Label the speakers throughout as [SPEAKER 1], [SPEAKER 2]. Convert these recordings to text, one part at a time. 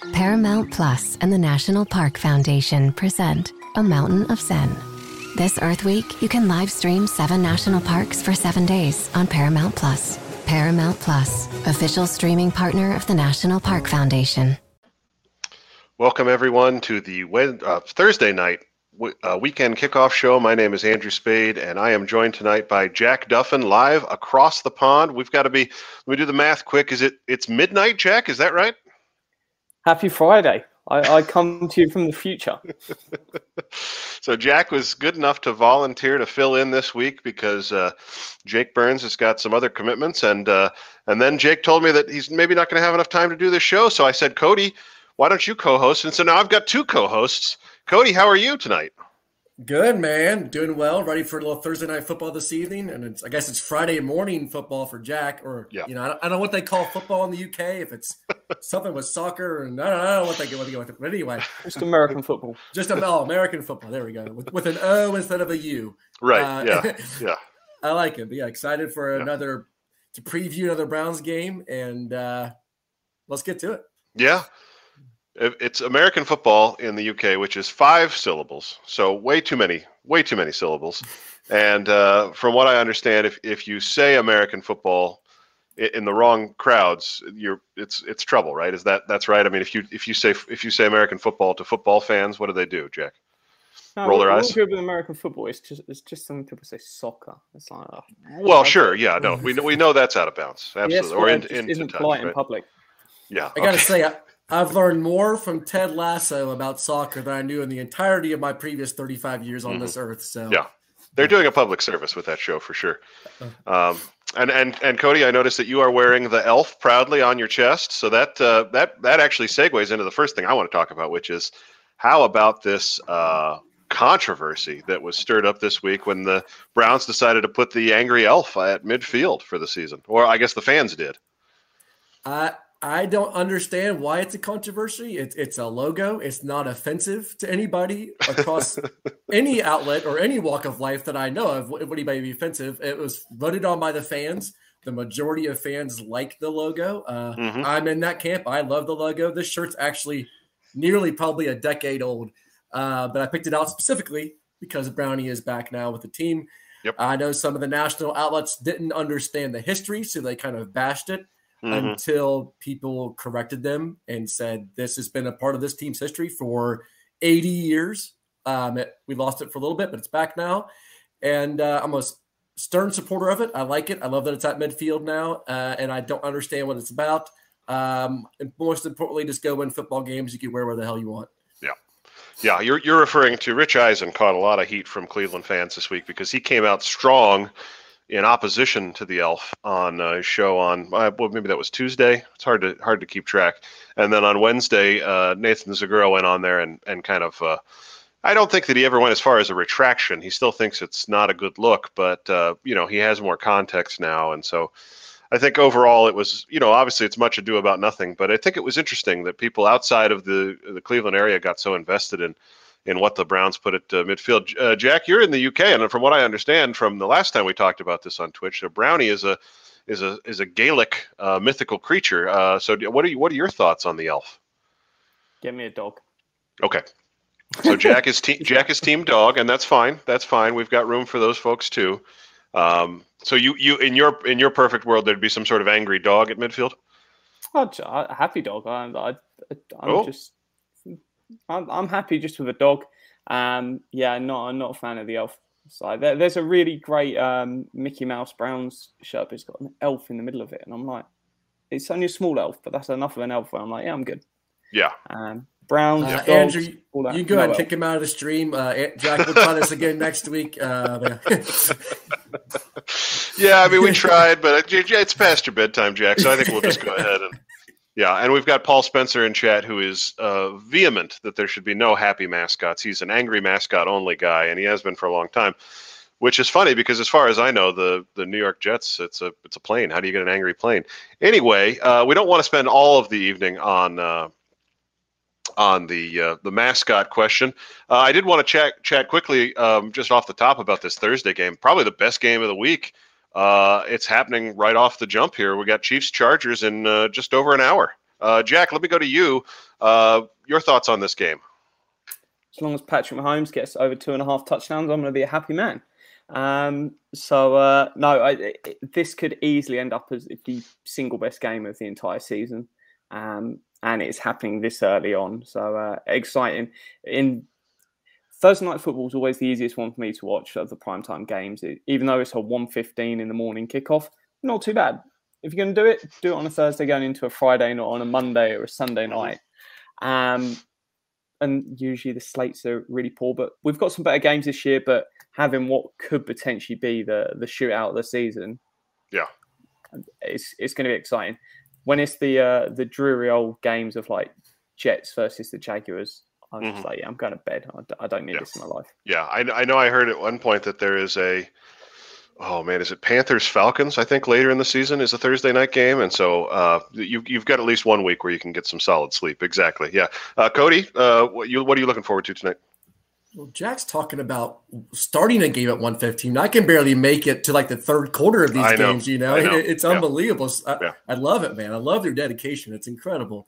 [SPEAKER 1] Paramount Plus and the National Park Foundation present A Mountain of Zen. This Earth Week, you can live stream seven national parks for seven days on Paramount Plus. Paramount Plus, official streaming partner of the National Park Foundation.
[SPEAKER 2] Welcome, everyone, to the uh, Thursday night uh, weekend kickoff show. My name is Andrew Spayde, and I am joined tonight by Jack Duffin live across the pond. We've got to be, let me do the math quick. Is it, it's midnight, Jack? Is that right?
[SPEAKER 3] Happy Friday. I, I come to you from the future.
[SPEAKER 2] so Jack was good enough to volunteer to fill in this week because uh, Jake Burns has got some other commitments, and uh, and then Jake told me that he's maybe not going to have enough time to do this show. So I said, Cody, why don't you co-host? And so now I've got two co-hosts. Cody, how are you tonight?
[SPEAKER 4] Good man, doing well. Ready for a little Thursday night football this evening, and it's I guess it's Friday morning football for Jack, or yeah. you know I don't, I don't, know what they call football in the UK. If it's something with soccer, and I don't, I don't know what they get with it. But anyway,
[SPEAKER 3] just American football.
[SPEAKER 4] Just a, oh, American football. There we go, with, with an O instead of a U.
[SPEAKER 2] Right. Uh, yeah. Yeah.
[SPEAKER 4] I like it. But yeah, excited for yeah. another to preview another Browns game, and uh, let's get to it.
[SPEAKER 2] Yeah it's American football in the UK, which is five syllables. So way too many, way too many syllables. And uh, from what I understand, if, if you say American football in the wrong crowds, you're it's it's trouble, right? Is that that's right? I mean, if you if you say if you say American football to football fans, what do they do, Jack?
[SPEAKER 3] No, Roll their eyes. With American football, it's just it's just something people say soccer. It's like, oh,
[SPEAKER 2] well, sure, yeah, no, we know we know that's out of bounds, absolutely, yes, or in, in,
[SPEAKER 3] isn't polite right? in public.
[SPEAKER 2] Yeah,
[SPEAKER 4] I gotta say, I've learned more from Ted Lasso about soccer than I knew in the entirety of my previous 35 years on mm-hmm. this earth. So
[SPEAKER 2] yeah, they're doing a public service with that show for sure. Uh-huh. Um, and and and Cody, I noticed that you are wearing the elf proudly on your chest. So that uh, that that actually segues into the first thing I want to talk about, which is how about this uh, controversy that was stirred up this week when the Browns decided to put the angry elf at midfield for the season, or I guess the fans did.
[SPEAKER 4] Uh, I don't understand why it's a controversy. It's it's a logo. It's not offensive to anybody across any outlet or any walk of life that I know of. Would anybody be offensive? It was voted on by the fans. The majority of fans like the logo. Uh, mm-hmm. I'm in that camp. I love the logo. This shirt's actually nearly probably a decade old, uh, but I picked it out specifically because Brownie is back now with the team. Yep. I know some of the national outlets didn't understand the history, so they kind of bashed it mm-hmm. until people corrected them and said this has been a part of this team's history for 80 years. Um, it, we lost it for a little bit, but it's back now, and uh, I'm a stern supporter of it. I like it. I love that it's at midfield now, uh, and I don't understand what it's about. Um, and most importantly, just go win football games. You can wear where the hell you want.
[SPEAKER 2] Yeah. Yeah, you're, you're referring to Rich Eisen caught a lot of heat from Cleveland fans this week because he came out strong in opposition to the elf on a show on uh, well maybe that was Tuesday. It's hard to hard to keep track. And then on Wednesday, uh, Nathan Zegura went on there and and kind of. Uh, I don't think that he ever went as far as a retraction. He still thinks it's not a good look, but uh, you know he has more context now, and so I think overall it was you know obviously it's much ado about nothing, but I think it was interesting that people outside of the the Cleveland area got so invested in in what the Browns put at uh, midfield. Uh, Jack, you're in the UK, and from what I understand from the last time we talked about this on Twitch, a brownie is a is a is a Gaelic uh, mythical creature. Uh, so, what are you, what are your thoughts on the elf?
[SPEAKER 3] Get me a dog.
[SPEAKER 2] Okay. So Jack is te- Jack is team dog, and that's fine. That's fine. We've got room for those folks too. Um, so you you in your in your perfect world, there'd be some sort of angry dog at midfield.
[SPEAKER 3] Oh, a happy dog. I, I, I'm oh. just I'm, I'm happy just with a dog. Um, yeah, not I'm not a fan of the elf side. There, there's a really great um, Mickey Mouse Browns shirt, but it's got an elf in the middle of it, and I'm like, it's only a small elf, but that's enough of an elf. Where I'm like, yeah, I'm good.
[SPEAKER 2] Yeah.
[SPEAKER 3] Um, Browns, uh, dogs,
[SPEAKER 4] Andrew, you go ahead and kick him out of the stream. Uh, Jack will try this again next week. Uh,
[SPEAKER 2] yeah, I mean, we tried, but it's past your bedtime, Jack. So I think we'll just go ahead and yeah, and we've got Paul Spencer in chat who is uh, vehement that there should be no happy mascots. He's an angry mascot only guy, and he has been for a long time. Which is funny because, as far as I know, the the New York Jets it's a it's a plane. How do you get an angry plane? Anyway, uh, we don't want to spend all of the evening on uh, on the uh, the mascot question. Uh, I did want to chat chat quickly um, just off the top about this Thursday game. Probably the best game of the week uh, it's happening right off the jump here. We got Chiefs Chargers in uh, just over an hour. Uh, Jack, let me go to you. Uh, your thoughts on this game?
[SPEAKER 3] As long as Patrick Mahomes gets over two and a half touchdowns, I'm going to be a happy man. Um, so uh, no, I, it, this could easily end up as the single best game of the entire season, um, and it's happening this early on. So uh, exciting! In Thursday night football is always the easiest one for me to watch of the primetime games, even though it's a 1.15 in the morning kickoff. Not too bad. If you're going to do it, do it on a Thursday going into a Friday, not on a Monday or a Sunday night. Um, and usually the slates are really poor, but we've got some better games this year. But having what could potentially be the the shootout of the season,
[SPEAKER 2] yeah,
[SPEAKER 3] it's it's going to be exciting. When it's the uh, the dreary old games of like Jets versus the Jaguars, I'm mm-hmm. just like, yeah, I'm going to bed. I, don't need yeah. this in my life.
[SPEAKER 2] Yeah, I, I know. I heard at one point that there is a oh man, is it Panthers Falcons? I think later in the season is a Thursday night game, and so uh, you, you've got at least one week where you can get some solid sleep. Exactly. Yeah. Uh, Cody, uh, what you what are you looking forward to tonight?
[SPEAKER 4] Well, Jack's talking about starting a game at 115. I can barely make it to like the third quarter of these
[SPEAKER 2] know.
[SPEAKER 4] games, you know? know. It's yeah. unbelievable. I, yeah. I, love it, man. I love your dedication. It's incredible.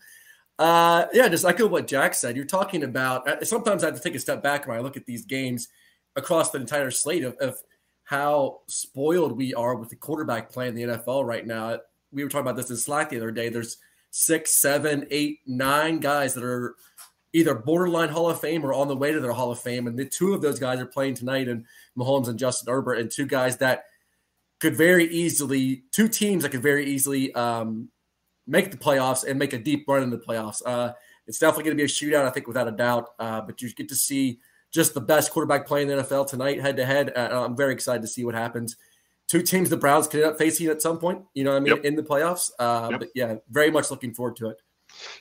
[SPEAKER 4] Uh, yeah, just echo what Jack said. You're talking about uh, sometimes I have to take a step back when I look at these games across the entire slate of, of how spoiled we are with the quarterback play in the NFL right now. We were talking about this in Slack the other day. There's six, seven, eight, nine guys that are either borderline Hall of Fame or on the way to their Hall of Fame. And the two of those guys are playing tonight, and Mahomes and Justin Herbert, and two guys that could very easily, two teams that could very easily um, make the playoffs and make a deep run in the playoffs. Uh, it's definitely going to be a shootout, I think, without a doubt. Uh, but you get to see just the best quarterback play in the NFL tonight, head to head. Uh, I'm very excited to see what happens. Two teams the Browns could end up facing at some point, you know what I mean, yep. in the playoffs. Uh, yep. But yeah, very much looking forward to it.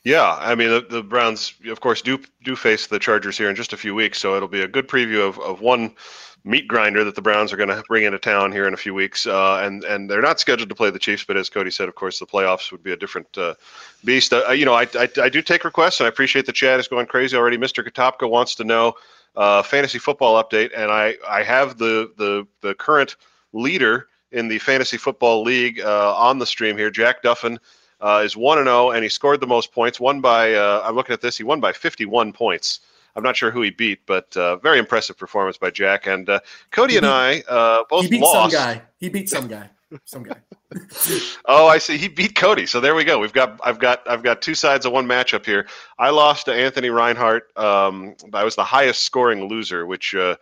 [SPEAKER 2] Yeah, I mean the, the, Browns, of course, do do face the Chargers here in just a few weeks, so it'll be a good preview of, of one meat grinder that the Browns are going to bring into town here in a few weeks. Uh, and and they're not scheduled to play the Chiefs, but as Cody said, of course, the playoffs would be a different uh, beast. Uh, you know, I, I, I do take requests, and I appreciate the chat is going crazy already. Mister Katopka wants to know uh, fantasy football update, and I I have the the the current leader in the fantasy football league uh, on the stream here, Jack Duffin. Uh, is 1 0, and he scored the most points. Won by, uh, I'm looking at this, he won by 51 points. I'm not sure who he beat, but uh, very impressive performance by Jack. And uh, Cody and I uh, both
[SPEAKER 4] he beat
[SPEAKER 2] lost.
[SPEAKER 4] some guy. He beat some guy. Some guy.
[SPEAKER 2] oh, I see. He beat Cody. So there we go. We've got I've got I've got two sides of one matchup here. I lost to Anthony Reinhardt. Um, I was the highest scoring loser, which uh,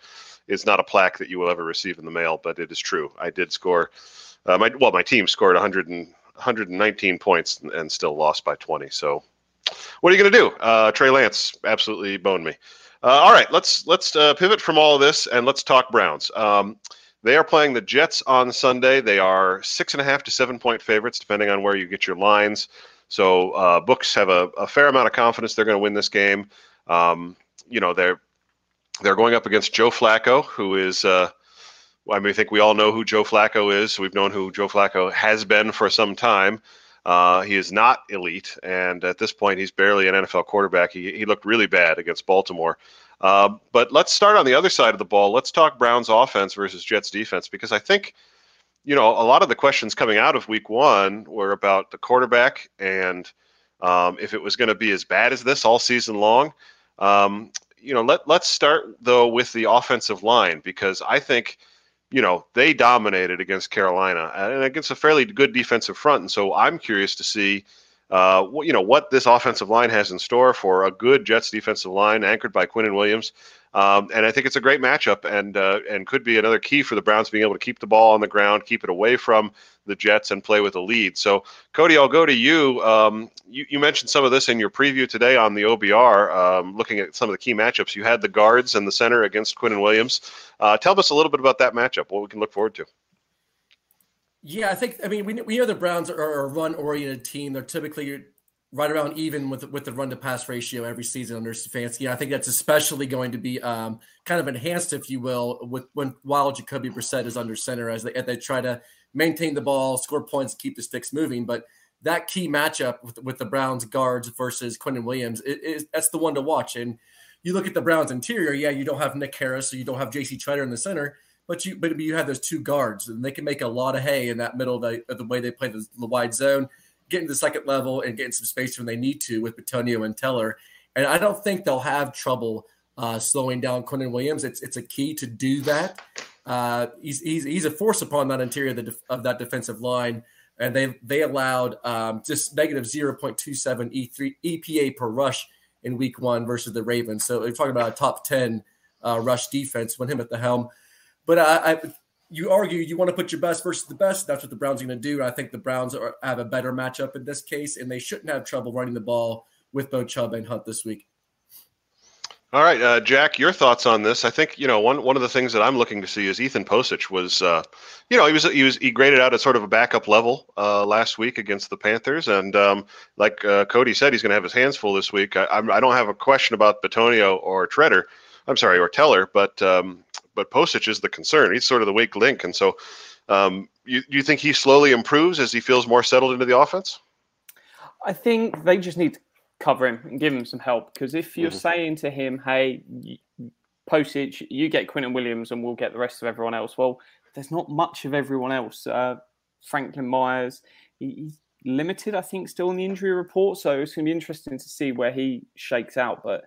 [SPEAKER 2] is not a plaque that you will ever receive in the mail, but it is true. I did score. Uh, my well, my team scored 100 and, 119 points and still lost by 20. So what are you going to do? Uh, Trey Lance absolutely boned me. Uh, all right, let's let's uh, pivot from all of this and let's talk Browns. Um, they are playing the Jets on Sunday. They are six and a half to seven point favorites, depending on where you get your lines. So uh, books have a, a, fair amount of confidence they're going to win this game. Um, you know they're they're going up against Joe Flacco, who is. Uh, I mean, I think we all know who Joe Flacco is. We've known who Joe Flacco has been for some time. Uh, he is not elite, and at this point, he's barely an NFL quarterback. He, he looked really bad against Baltimore. Uh, but let's start on the other side of the ball. Let's talk Browns offense versus Jets defense because I think, you know, a lot of the questions coming out of week one were about the quarterback and um, if it was going to be as bad as this all season long. Um, you know, let, let's start, though, with the offensive line because I think – you know, they dominated against Carolina and against a fairly good defensive front. And so I'm curious to see, uh, what, you know, what this offensive line has in store for a good Jets defensive line anchored by Quinnen Williams. Um, and I think it's a great matchup and uh, and could be another key for the Browns being able to keep the ball on the ground, keep it away from the Jets, and play with a lead. So, Cody, I'll go to you. Um, you, you, mentioned some of this in your preview today on the OBR, um, looking at some of the key matchups. You had the guards and the center against Quinnen Williams. Uh, tell us a little bit about that matchup, what we can look forward to.
[SPEAKER 4] Yeah, I think, I mean, we, we know the Browns are a run oriented team. They're typically right around even with with the run to pass ratio every season under Stefanski. I think that's especially going to be um, kind of enhanced, if you will, with when while Jacoby Brissett is under center as they as they try to maintain the ball, score points, keep the sticks moving. But that key matchup with, with the Browns guards versus Quinnen Williams is that's the one to watch. And you look at the Browns interior, yeah, you don't have Nick Harris, so you don't have J.C. Tretter in the center. But you, but you have those two guards, and they can make a lot of hay in that middle of the, of the way they play the, the wide zone getting the second level and getting some space when they need to with Bitonio and Teller. And I don't think they'll have trouble uh, slowing down Quinnen Williams. It's it's a key to do that. Uh, he's, he's he's a force upon that interior of, the, of that defensive line, and they they allowed um, just negative zero point two seven E three EPA per rush in Week One versus the Ravens. So we're talking about a top ten uh, rush defense when him at the helm. But I, I you argue you want to put your best versus the best. That's what the Browns are going to do. I think the Browns are, have a better matchup in this case, and they shouldn't have trouble running the ball with both Chubb and Hunt this week.
[SPEAKER 2] All right, uh, Jack, your thoughts on this? I think you know one one of the things that I'm looking to see is Ethan Pocic was, uh, you know, he was he was he graded out at sort of a backup level uh, last week against the Panthers, and um, like uh, Cody said, he's going to have his hands full this week. I, I'm, do not have a question about Bitonio or Tretter, I'm sorry, or Teller, but um, but Pocic is the concern. He's sort of the weak link, and so um, you you think he slowly improves as he feels more settled into the offense?
[SPEAKER 3] I think they just need to cover him and give him some help. Because if you're mm-hmm. saying to him, "Hey, Pocic, you get Quinnen Williams, and we'll get the rest of everyone else," well, there's not much of everyone else. Uh, Franklin Myers, he's limited, I think, still in the injury report. So it's going to be interesting to see where he shakes out. But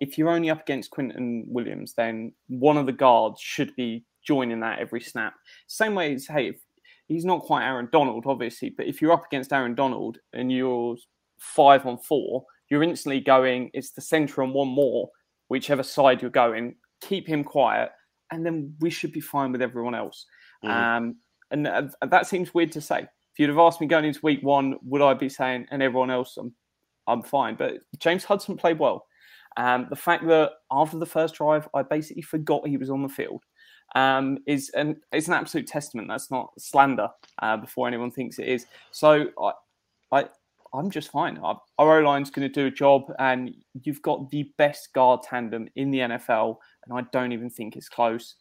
[SPEAKER 3] if you're only up against Quinnen Williams, then one of the guards should be joining that every snap. Same way as, hey, he's not quite Aaron Donald, obviously, but if you're up against Aaron Donald and you're five on four, you're instantly going, it's the center and one more, whichever side you're going, keep him quiet, and then we should be fine with everyone else. Mm. Um, and uh, that seems weird to say. If you'd have asked me going into week one, would I be saying, and everyone else, I'm, I'm fine. But James Hudson played well. Um, the fact that after the first drive, I basically forgot he was on the field um, is an it's an absolute testament. That's not slander uh, before anyone thinks it is. So I, I I'm just fine. Our, O line's going to do a job, and you've got the best guard tandem in the NFL, and I don't even think it's close.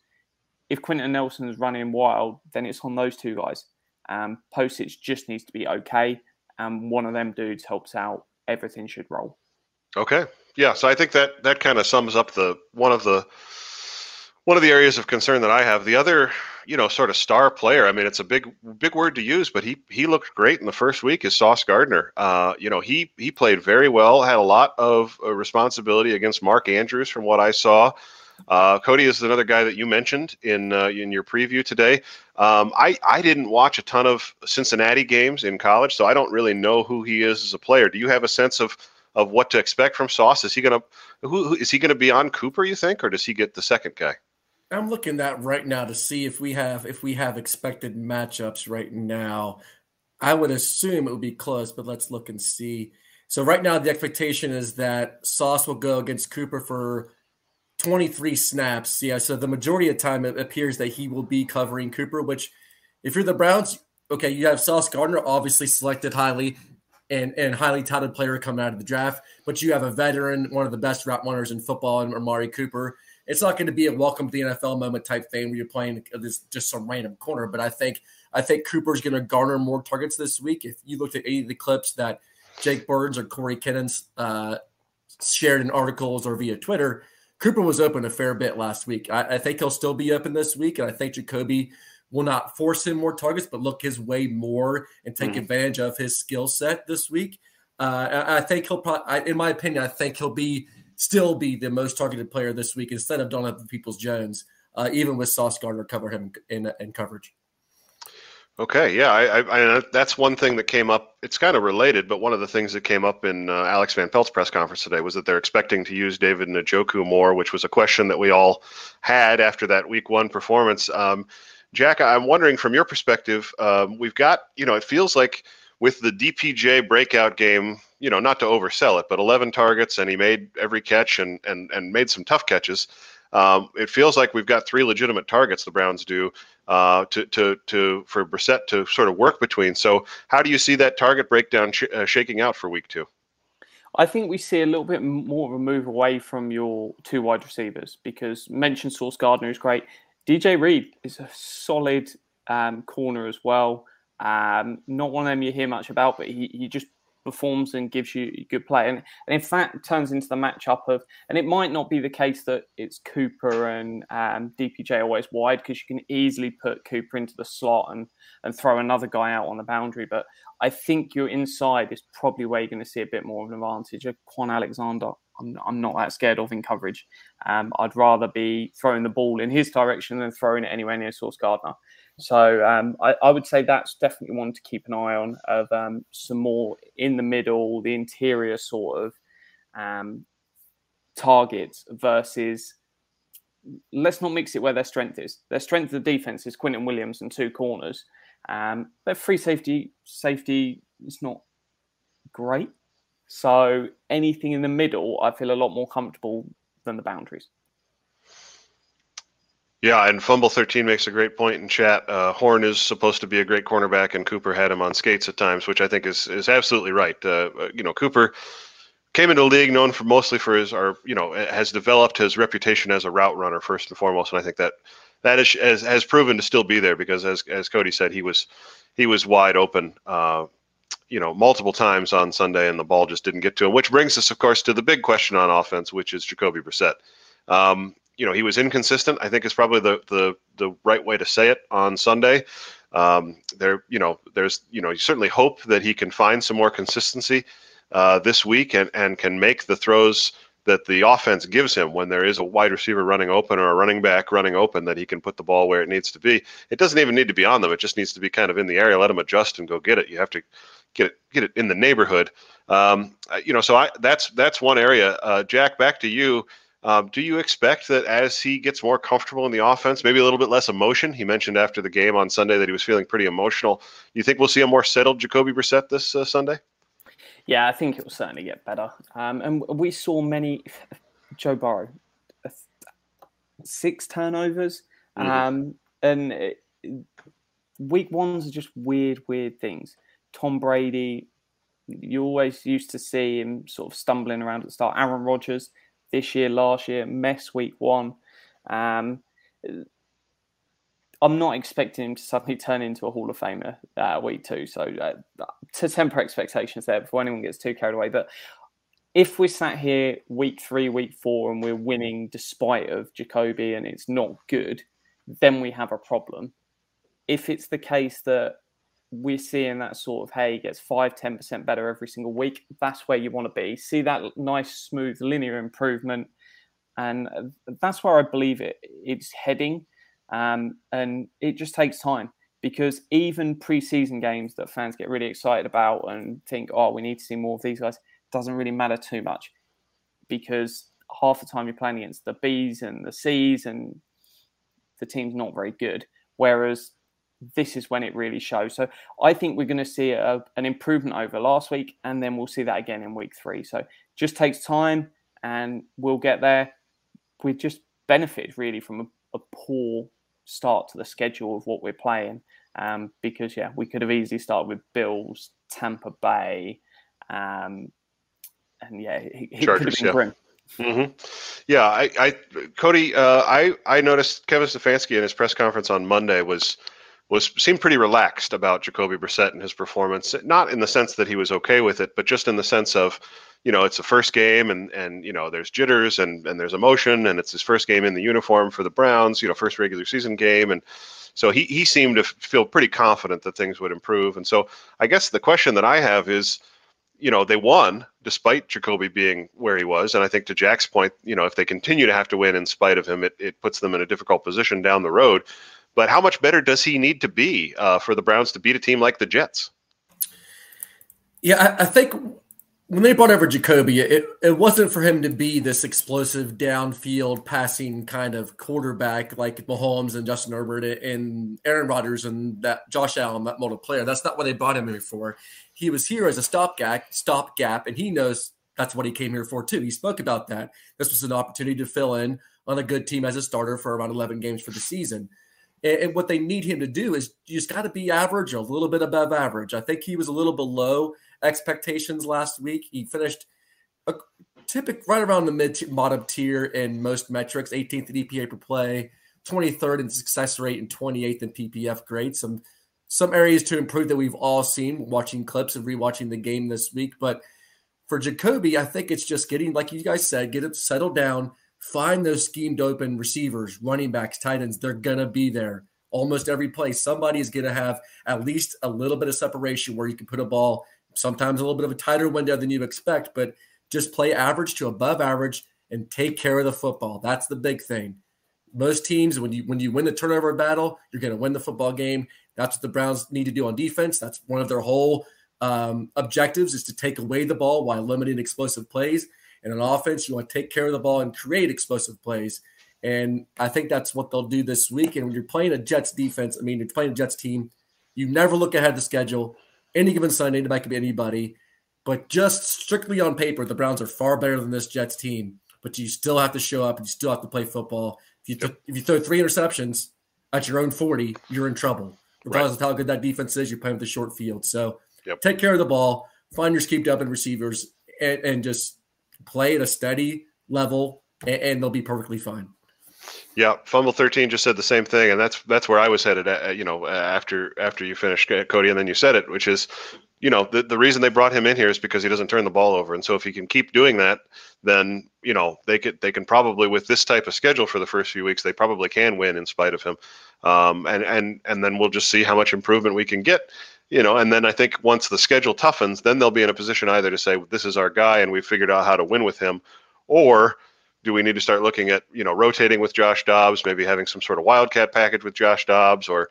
[SPEAKER 3] If Quenton Nelson is running wild, then it's on those two guys. Um, Pocic just needs to be okay, and one of them dudes helps out. Everything should roll.
[SPEAKER 2] Okay, yeah. So I think that that kind of sums up the one of the one of the areas of concern that I have. The other, you know, sort of star player. I mean, it's a big, big word to use, but he he looked great in the first week. Is Sauce Gardner? Uh, you know, he he played very well. Had a lot of uh, responsibility against Mark Andrews, from what I saw. Uh, Cody is another guy that you mentioned in uh, in your preview today. Um, I I didn't watch a ton of Cincinnati games in college, so I don't really know who he is as a player. Do you have a sense of of what to expect from Sauce? Is he gonna who, who is he gonna be on Cooper? You think, or does he get the second guy?
[SPEAKER 4] I'm looking at right now to see if we have if we have expected matchups right now. I would assume it would be close, but let's look and see. So right now the expectation is that Sauce will go against Cooper for 23 snaps. Yeah, so the majority of time it appears that he will be covering Cooper, which if you're the Browns, okay, you have Sauce Gardner obviously selected highly and, and highly touted player coming out of the draft, but you have a veteran, one of the best route runners in football, and Amari Cooper it's not going to be a welcome to the NFL moment type thing where you're playing this just some random corner. But I think I think Cooper's going to garner more targets this week. If you looked at any of the clips that Jake Burns or Corey Kennens uh, shared in articles or via Twitter, Cooper was open a fair bit last week. I, I think he'll still be open this week, and I think Jacoby will not force him more targets, but look his way more and take mm. advantage of his skill set this week. Uh, I, I think he'll probably, in my opinion, I think he'll be still be the most targeted player this week instead of Donovan Peoples Jones, uh, even with Sauce Gardner cover him in, in coverage.
[SPEAKER 2] Okay, yeah, I, I, I, that's one thing that came up. It's kind of related, but one of the things that came up in uh, Alex Van Pelt's press conference today was that they're expecting to use David Njoku more, which was a question that we all had after that Week One performance. Um, Jack, I'm wondering from your perspective, um, we've got, you know, it feels like with the DPJ breakout game you know, not to oversell it, but 11 targets and he made every catch and and and made some tough catches. Um, it feels like we've got three legitimate targets. The Browns do uh, to to to for Brissett to sort of work between. So, how do you see that target breakdown sh- uh, shaking out for Week Two?
[SPEAKER 3] I think we see a little bit more of a move away from your two wide receivers because mentioned Sauce Gardner is great. DJ Reed is a solid um, corner as well. Um, not one of them you hear much about, but he, he just performs and gives you good play. And, and in fact, turns into the matchup of, and it might not be the case that it's Cooper and um, DPJ always wide because you can easily put Cooper into the slot and, and throw another guy out on the boundary. But I think your inside is probably where you're going to see a bit more of an advantage. Of Kwon Alexander, I'm, I'm not that scared of in coverage. Um, I'd rather be throwing the ball in his direction than throwing it anywhere near Sauce Gardner. So um, I, I, would say that's definitely one to keep an eye on of um, some more in the middle, the interior sort of um, targets versus. Let's not mix it where their strength is. Their strength of the defense is Quinnen Williams and two corners. Um, their free safety safety is not great. So anything in the middle, I feel a lot more comfortable than the boundaries.
[SPEAKER 2] Yeah, and Fumble 13 makes a great point in chat. Uh, Horn is supposed to be a great cornerback, and Cooper had him on skates at times, which I think is is absolutely right. Uh, uh you know, Cooper came into the league known for mostly for his, or you know, has developed his reputation as a route runner first and foremost, and I think that that is has, has proven to still be there because as as Cody said, he was he was wide open. Uh, you know, multiple times on Sunday, and the ball just didn't get to him. Which brings us, of course, to the big question on offense, which is Jacoby Brissett. Um, you know, he was inconsistent. I think is probably the the the right way to say it on Sunday. Um, there, you know, there's, you know, you certainly hope that he can find some more consistency uh, this week and and can make the throws that the offense gives him when there is a wide receiver running open or a running back running open that he can put the ball where it needs to be. It doesn't even need to be on them. It just needs to be kind of in the area. Let him adjust and go get it. You have to get it get it in the neighborhood. Um, you know, so I that's that's one area. Uh, Jack, back to you. Um, do you expect that as he gets more comfortable in the offense, maybe a little bit less emotion? He mentioned after the game on Sunday that he was feeling pretty emotional. You think we'll see a more settled Jacoby Brissett this uh, Sunday?
[SPEAKER 3] Yeah, I think it will certainly get better. Um, and we saw many Joe Burrow, six turnovers, mm-hmm. um, and it, week ones are just weird, weird things. Tom Brady, you always used to see him sort of stumbling around at the start. Aaron Rodgers this year, last year, mess week one. Um, I'm not expecting him to suddenly turn into a Hall of Famer uh, week two. So uh, to temper expectations there before anyone gets too carried away. But if we're sat here week three, week four, and we're winning despite of Jacoby and it's not good, then we have a problem. If it's the case that we're seeing that sort of hey gets 5 10% better every single week. That's where you want to be. See that nice smooth linear improvement. And that's where i believe it it's heading. Um, and it just takes time because even preseason games that fans get really excited about and think oh we need to see more of these guys doesn't really matter too much because half the time you're playing against the b's and the c's and the team's not very good. Whereas this is when it really shows. So I think we're going to see a, an improvement over last week, and then we'll see that again in week three. So just takes time, and we'll get there. We just benefited really from a, a, poor start to the schedule of what we're playing, um, because yeah, we could have easily started with Bills, Tampa Bay, um, and yeah, it, it could have been
[SPEAKER 2] yeah. grim. Mm-hmm. Yeah, I, I Cody, uh, I I noticed Kevin Stefanski in his press conference on Monday was was seemed pretty relaxed about Jacoby Brissett and his performance. Not in the sense that he was okay with it, but just in the sense of, you know, it's the first game and and you know there's jitters and and there's emotion and it's his first game in the uniform for the Browns. You know, first regular season game and. So he, he seemed to feel pretty confident that things would improve. And so I guess the question that I have is, you know, they won despite Jacoby being where he was. And I think to Jack's point, you know, if they continue to have to win in spite of him, it, it puts them in a difficult position down the road. But how much better does he need to be uh, for the Browns to beat a team like the Jets?
[SPEAKER 4] Yeah, I, I think when they brought over Jacoby, it, it wasn't for him to be this explosive downfield passing kind of quarterback like Mahomes and Justin Herbert and Aaron Rodgers and that Josh Allen, that molded player. That's not what they brought him here for. He was here as a stopgap, stopgap, and he knows that's what he came here for too. He spoke about that. This was an opportunity to fill in on a good team as a starter for around 11 games for the season. And, and what they need him to do is you just got to be average, a little bit above average. I think he was a little below expectations last week. He finished uh, a typical right around the mid bottom tier in most metrics, 18th in EPA per play, 23rd in success rate, and 28th in PFF grade. Some some areas to improve that we've all seen watching clips and rewatching the game this week. But for Jacoby, I think it's just getting, like you guys said, get it settled down, find those schemed open receivers, running backs, tight ends. They're going to be there almost every play. Somebody is going to have at least a little bit of separation where you can put a ball, sometimes a little bit of a tighter window than you expect, but just play average to above average and take care of the football. That's the big thing. Most teams, when you when you win the turnover battle, you're going to win the football game. That's what the Browns need to do on defense. That's one of their whole um, objectives is to take away the ball while limiting explosive plays. And on offense, you want to take care of the ball and create explosive plays. And I think that's what they'll do this week. And when you're playing a Jets defense, I mean, you're playing a Jets team, you never look ahead the schedule. Any given Sunday, anybody could be anybody. But just strictly on paper, the Browns are far better than this Jets team. But you still have to show up and you still have to play football. If you, th- if you throw three interceptions at your own 40, you're in trouble. Regardless right. of how good that defense is, you're playing with a short field. So yep. take care of the ball, find your schemed up and receivers, and, and just play at a steady level, and, and they'll be perfectly fine.
[SPEAKER 2] Yeah, Fumble thirteen just said the same thing, and that's that's where I was headed. At, uh, you know, after after you finished, uh, Cody, and then you said it, which is, you know, the the reason they brought him in here is because he doesn't turn the ball over, and so if he can keep doing that, then you know they could they can probably with this type of schedule for the first few weeks, they probably can win in spite of him, um, and and and then we'll just see how much improvement we can get you know, and then I think once the schedule toughens, then they'll be in a position either to say this is our guy and we've figured out how to win with him, or do we need to start looking at you know rotating with Josh Dobbs, maybe having some sort of wildcat package with Josh Dobbs, or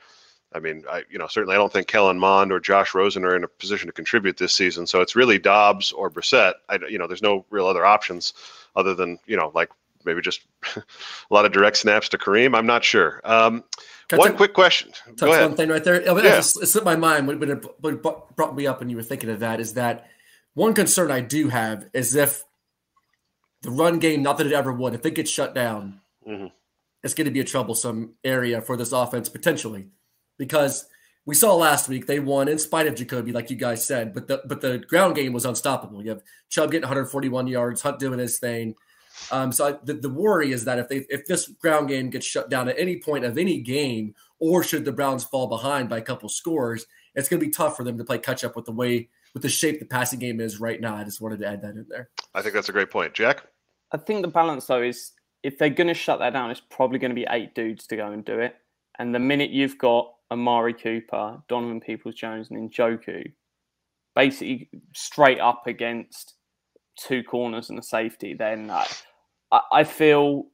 [SPEAKER 2] I mean, I you know certainly I don't think Kellen Mond or Josh Rosen are in a position to contribute this season, so it's really Dobbs or Brissett. I you know there's no real other options other than you know like maybe just a lot of direct snaps to Kareem. I'm not sure. Um, one quick question.
[SPEAKER 4] Go ahead. One thing right there. It, yeah. it slipped my mind when it brought me up when you were thinking of that is that one concern I do have is if the run game, not that it ever would, if it gets shut down, mm-hmm. it's going to be a troublesome area for this offense potentially, because we saw last week they won in spite of Jacoby, like you guys said, but the but the ground game was unstoppable. You have Chubb getting 141 yards, Hunt doing his thing. Um, so I, the, the worry is that if they if this ground game gets shut down at any point of any game, or should the Browns fall behind by a couple scores, it's going to be tough for them to play catch up with the way with the shape the passing game is right now. I just wanted to add that in there.
[SPEAKER 2] I think that's a great point, Jack.
[SPEAKER 3] I think the balance though is if they're going to shut that down, it's probably going to be eight dudes to go and do it. And the minute you've got Amari Cooper, Donovan Peoples Jones, and Njoku, basically straight up against two corners and a safety, then I, I feel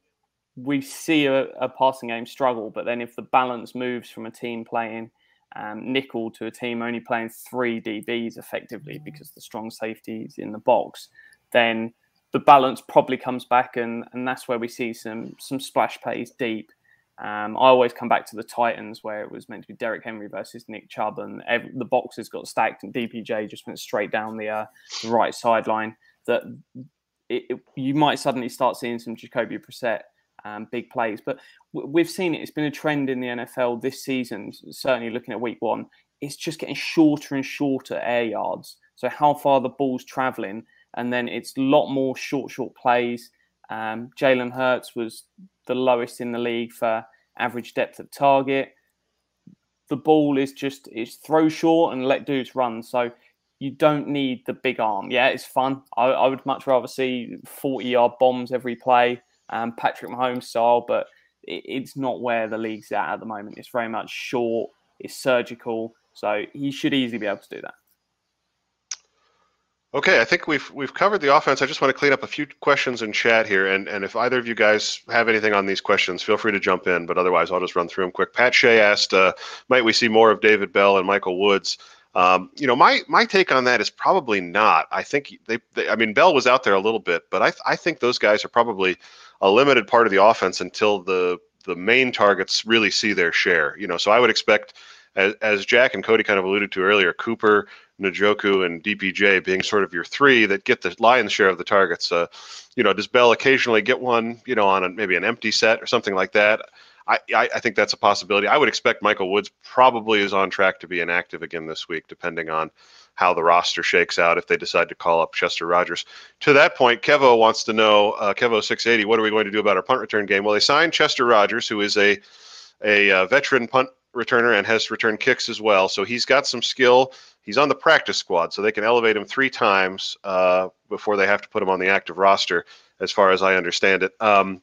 [SPEAKER 3] we see a, a, passing game struggle. But then if the balance moves from a team playing um, nickel to a team only playing three DBs effectively because the strong safety is in the box, then the balance probably comes back, and and that's where we see some some splash plays deep. Um, I always come back to the Titans where it was meant to be Derrick Henry versus Nick Chubb, and every, the boxes got stacked, and DPJ just went straight down the, uh, the right sideline. That it, it, you might suddenly start seeing some Jacoby Brissett um, big plays, but w- we've seen it. It's been a trend in the NFL this season. Certainly, looking at Week One, it's just getting shorter and shorter air yards. So how far the ball's traveling, and then it's a lot more short, short plays. Um, Jalen Hurts was the lowest in the league for average depth of target. The ball is just it's throw short and let dudes run. So you don't need the big arm. Yeah, it's fun. I, I would much rather see 40 yard bombs every play, um, Patrick Mahomes style, but it, it's not where the league's at at the moment. It's very much short, it's surgical. So he should easily be able to do that.
[SPEAKER 2] Okay, I think we've we've covered the offense. I just want to clean up a few questions in chat here, and and if either of you guys have anything on these questions, feel free to jump in. But otherwise, I'll just run through them quick. Pat Shea asked, uh, "Might we see more of David Bell and Michael Woods?" Um, you know, my my take on that is probably not. I think they, they, I mean, Bell was out there a little bit, but I I think those guys are probably a limited part of the offense until the the main targets really see their share. You know, so I would expect, as, as Jack and Cody kind of alluded to earlier, Cooper, Njoku and DPJ being sort of your three that get the lion's share of the targets. Uh, you know, does Bell occasionally get one, you know, on a, maybe an empty set or something like that? I, I, think that's a possibility. I would expect Michael Woods probably is on track to be inactive again this week, depending on how the roster shakes out if they decide to call up Chester Rogers. To that point, Kevo wants to know, uh, Kevo680, what are we going to do about our punt return game? Well, they signed Chester Rogers, who is a a uh, veteran punt returner and has returned kicks as well. So he's got some skill. He's on the practice squad, so they can elevate him three times uh, before they have to put him on the active roster, as far as I understand it. Um,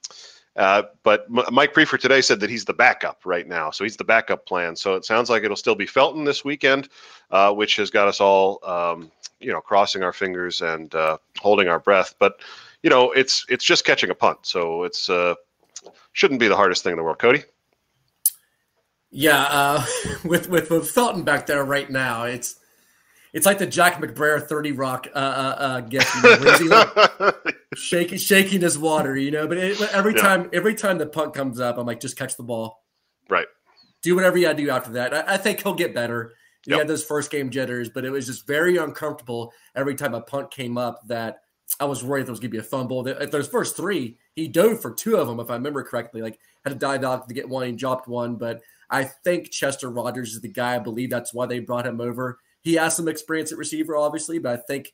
[SPEAKER 2] uh, but M- Mike Priefer today said that he's the backup right now, so he's the backup plan. So it sounds like it'll still be Felton this weekend, uh, which has got us all, um, you know, crossing our fingers and uh, holding our breath. But you know, it's it's just catching a punt, so it's uh, shouldn't be the hardest thing in the world. Cody.
[SPEAKER 4] Yeah, uh, with, with with Felton back there right now, it's it's like the Jack McBrayer Thirty Rock uh, uh, uh gift, you know, like shaking shaking his water, you know. But it, every yeah. time every time the punt comes up, I'm like, just catch the ball,
[SPEAKER 2] right?
[SPEAKER 4] Do whatever you got to do after that. I, I, think he'll get better. He yep. had those first game jitters, but it was just very uncomfortable every time a punt came up. That I was worried there was going to be a fumble. If those first three, he dove for two of them, if I remember correctly. Like had to dive out to get one, he dropped one. But I think Chester Rogers is the guy. I believe that's why they brought him over. He has some experience at receiver, obviously, but I think,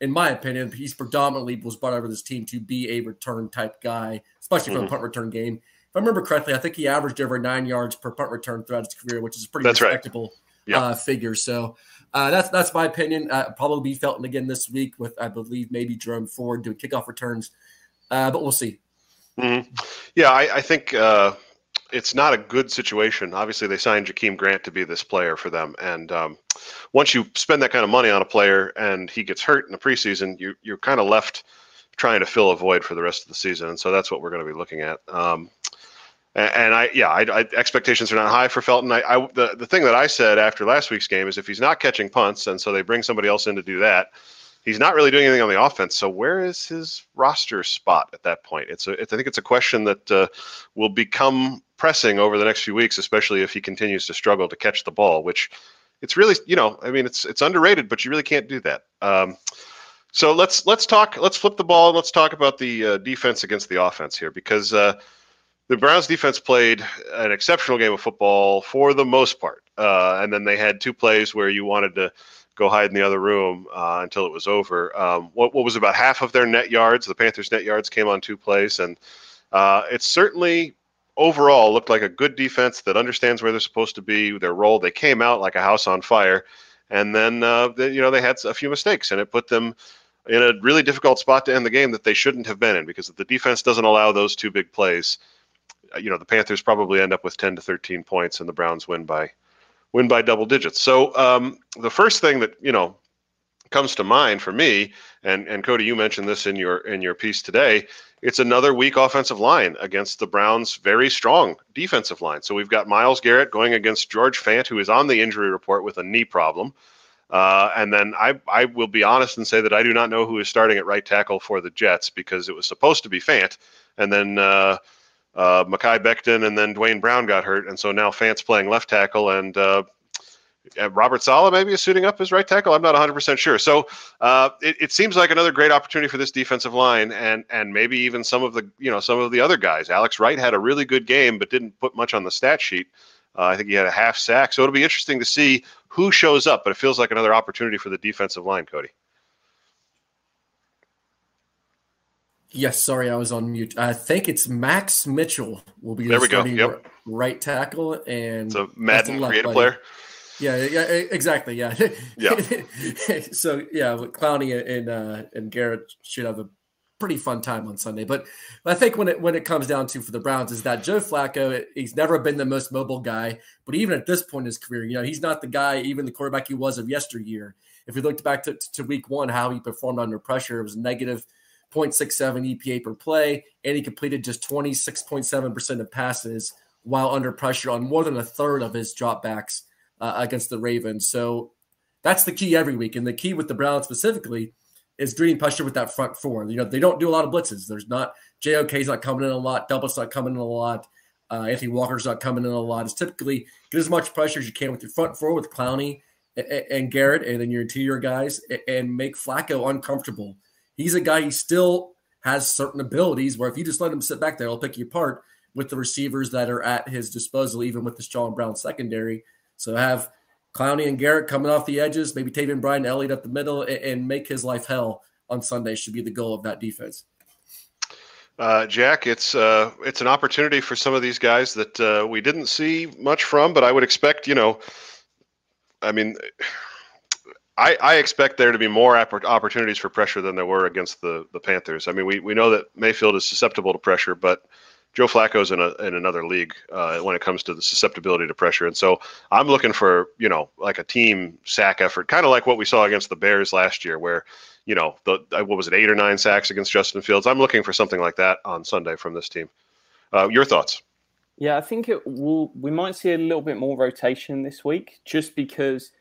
[SPEAKER 4] in my opinion, he's predominantly was brought over this team to be a return type guy, especially for mm-hmm. a punt return game. If I remember correctly, I think he averaged over nine yards per punt return throughout his career, which is a pretty that's respectable right. yeah. uh, figure. So uh, that's that's my opinion. Uh, probably be Felton again this week with I believe maybe Jerome Ford doing kickoff returns, uh, but we'll see.
[SPEAKER 2] Mm-hmm. Yeah, I, I think uh, it's not a good situation. Obviously, they signed Jakeem Grant to be this player for them, and um, once you spend that kind of money on a player and he gets hurt in the preseason, you you're kind of left trying to fill a void for the rest of the season, and so that's what we're going to be looking at. Um, and, I, yeah, I, I, expectations are not high for Felton. I, I, the the thing that I said after last week's game is if he's not catching punts, and so they bring somebody else in to do that, he's not really doing anything on the offense. So where is his roster spot at that point? It's a, it's, I think it's a question that uh, will become pressing over the next few weeks, especially if he continues to struggle to catch the ball. Which it's really, you know, I mean, it's it's underrated, but you really can't do that. Um, so let's let's talk. Let's flip the ball. and Let's talk about the uh, defense against the offense here because. Uh, the Browns defense played an exceptional game of football for the most part. Uh, and then they had two plays where you wanted to go hide in the other room uh, until it was over. Um, what, what was about half of their net yards? The Panthers' net yards came on two plays. And uh, it certainly overall looked like a good defense that understands where they're supposed to be, their role. They came out like a house on fire. And then, uh, they, you know, they had a few mistakes and it put them in a really difficult spot to end the game that they shouldn't have been in because if the defense doesn't allow those two big plays, you know the Panthers probably end up with 10 to 13 points, and the Browns win by win by double digits. So um, the first thing that you know comes to mind for me, and and Cody, you mentioned this in your in your piece today. It's another weak offensive line against the Browns' very strong defensive line. So we've got Myles Garrett going against George Fant, who is on the injury report with a knee problem. Uh, and then I, I will be honest and say that I do not know who is starting at right tackle for the Jets because it was supposed to be Fant, and then uh, uh, and then Duane Brown got hurt, and so now Fant's playing left tackle, and uh, Robert Saleh maybe is suiting up as right tackle. I'm not 100 percent sure. So uh, it, it, seems like another great opportunity for this defensive line, and and maybe even some of the you know some of the other guys. Alex Wright had a really good game, but didn't put much on the stat sheet. Uh, I think he had a half sack, so it'll be interesting to see who shows up. But it feels like another opportunity for the defensive line, Cody.
[SPEAKER 4] Yes, sorry, I was on mute. I think it's Max Mitchell will be
[SPEAKER 2] there. We go. Yep.
[SPEAKER 4] right tackle and
[SPEAKER 2] so Madden creative player.
[SPEAKER 4] Yeah, yeah, exactly. Yeah,
[SPEAKER 2] yeah.
[SPEAKER 4] so yeah, Clowney and uh, and Garrett should have a pretty fun time on Sunday. But I think when it when it comes down to for the Browns is that Joe Flacco, he's never been the most mobile guy, but even at this point in his career, you know, he's not the guy, even the quarterback he was of yesteryear. If we looked back to, to week one, how he performed under pressure, it was negative 0.67 EPA per play, and he completed just 26.7% of passes while under pressure on more than a third of his dropbacks uh, against the Ravens. So that's the key every week. And the key with the Browns specifically is doing pressure with that front four. You know, they don't do a lot of blitzes. There's not JOK's not coming in a lot, Double's not coming in a lot. Uh, Anthony Walker's not coming in a lot. It's typically get as much pressure as you can with your front four with Clowney and, Garrett, and then your interior guys, and make Flacco uncomfortable he's a guy he still has certain abilities where if you just let him sit back there, he'll pick you apart with the receivers that are at his disposal, even with the John Brown secondary. So have Clowney and Garrett coming off the edges, maybe Taven Bryan Elliott up the middle, and, and make his life hell on Sunday should be the goal of that defense.
[SPEAKER 2] Uh, Jack, it's uh, it's an opportunity for some of these guys that uh, we didn't see much from, but I would expect, you know, I mean, I, I expect there to be more opportunities for pressure than there were against the the Panthers. I mean, we, we know that Mayfield is susceptible to pressure, but Joe Flacco's in a in another league uh, when it comes to the susceptibility to pressure, and so I'm looking for you know like a team sack effort, kind of like what we saw against the Bears last year, where you know the uh, what was it eight or nine sacks against Justin Fields. I'm looking for something like that on Sunday from this team. Uh, your thoughts?
[SPEAKER 3] Yeah, I think it will. We might see a little bit more rotation this week, just because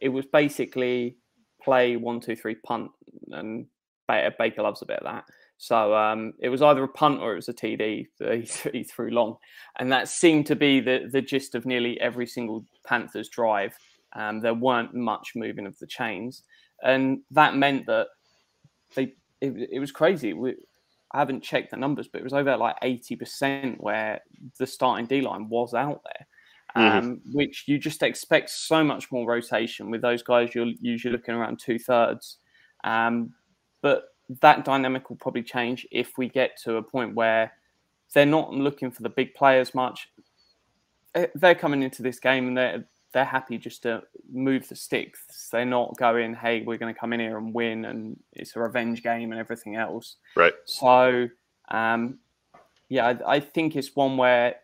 [SPEAKER 3] it was basically play one, two, three, punt, and Baker loves a bit of that. So um, it was either a punt or it was a TD that he, threw long, and that seemed to be the the gist of nearly every single Panthers drive. Um, there weren't much moving of the chains, and that meant that they it, it was crazy. We, I haven't checked the numbers, but it was over like eighty percent where the starting D line was out there. Mm-hmm. Um, which you just expect so much more rotation with those guys. You're usually looking around two thirds, um, but that dynamic will probably change if we get to a point where they're not looking for the big players much. Eh, they're coming into this game and they're they're happy just to move the sticks. They're not going, "Hey, we're going to come in here and win," and it's a revenge game and everything else.
[SPEAKER 2] Right.
[SPEAKER 3] So, um, yeah, I, I think it's one where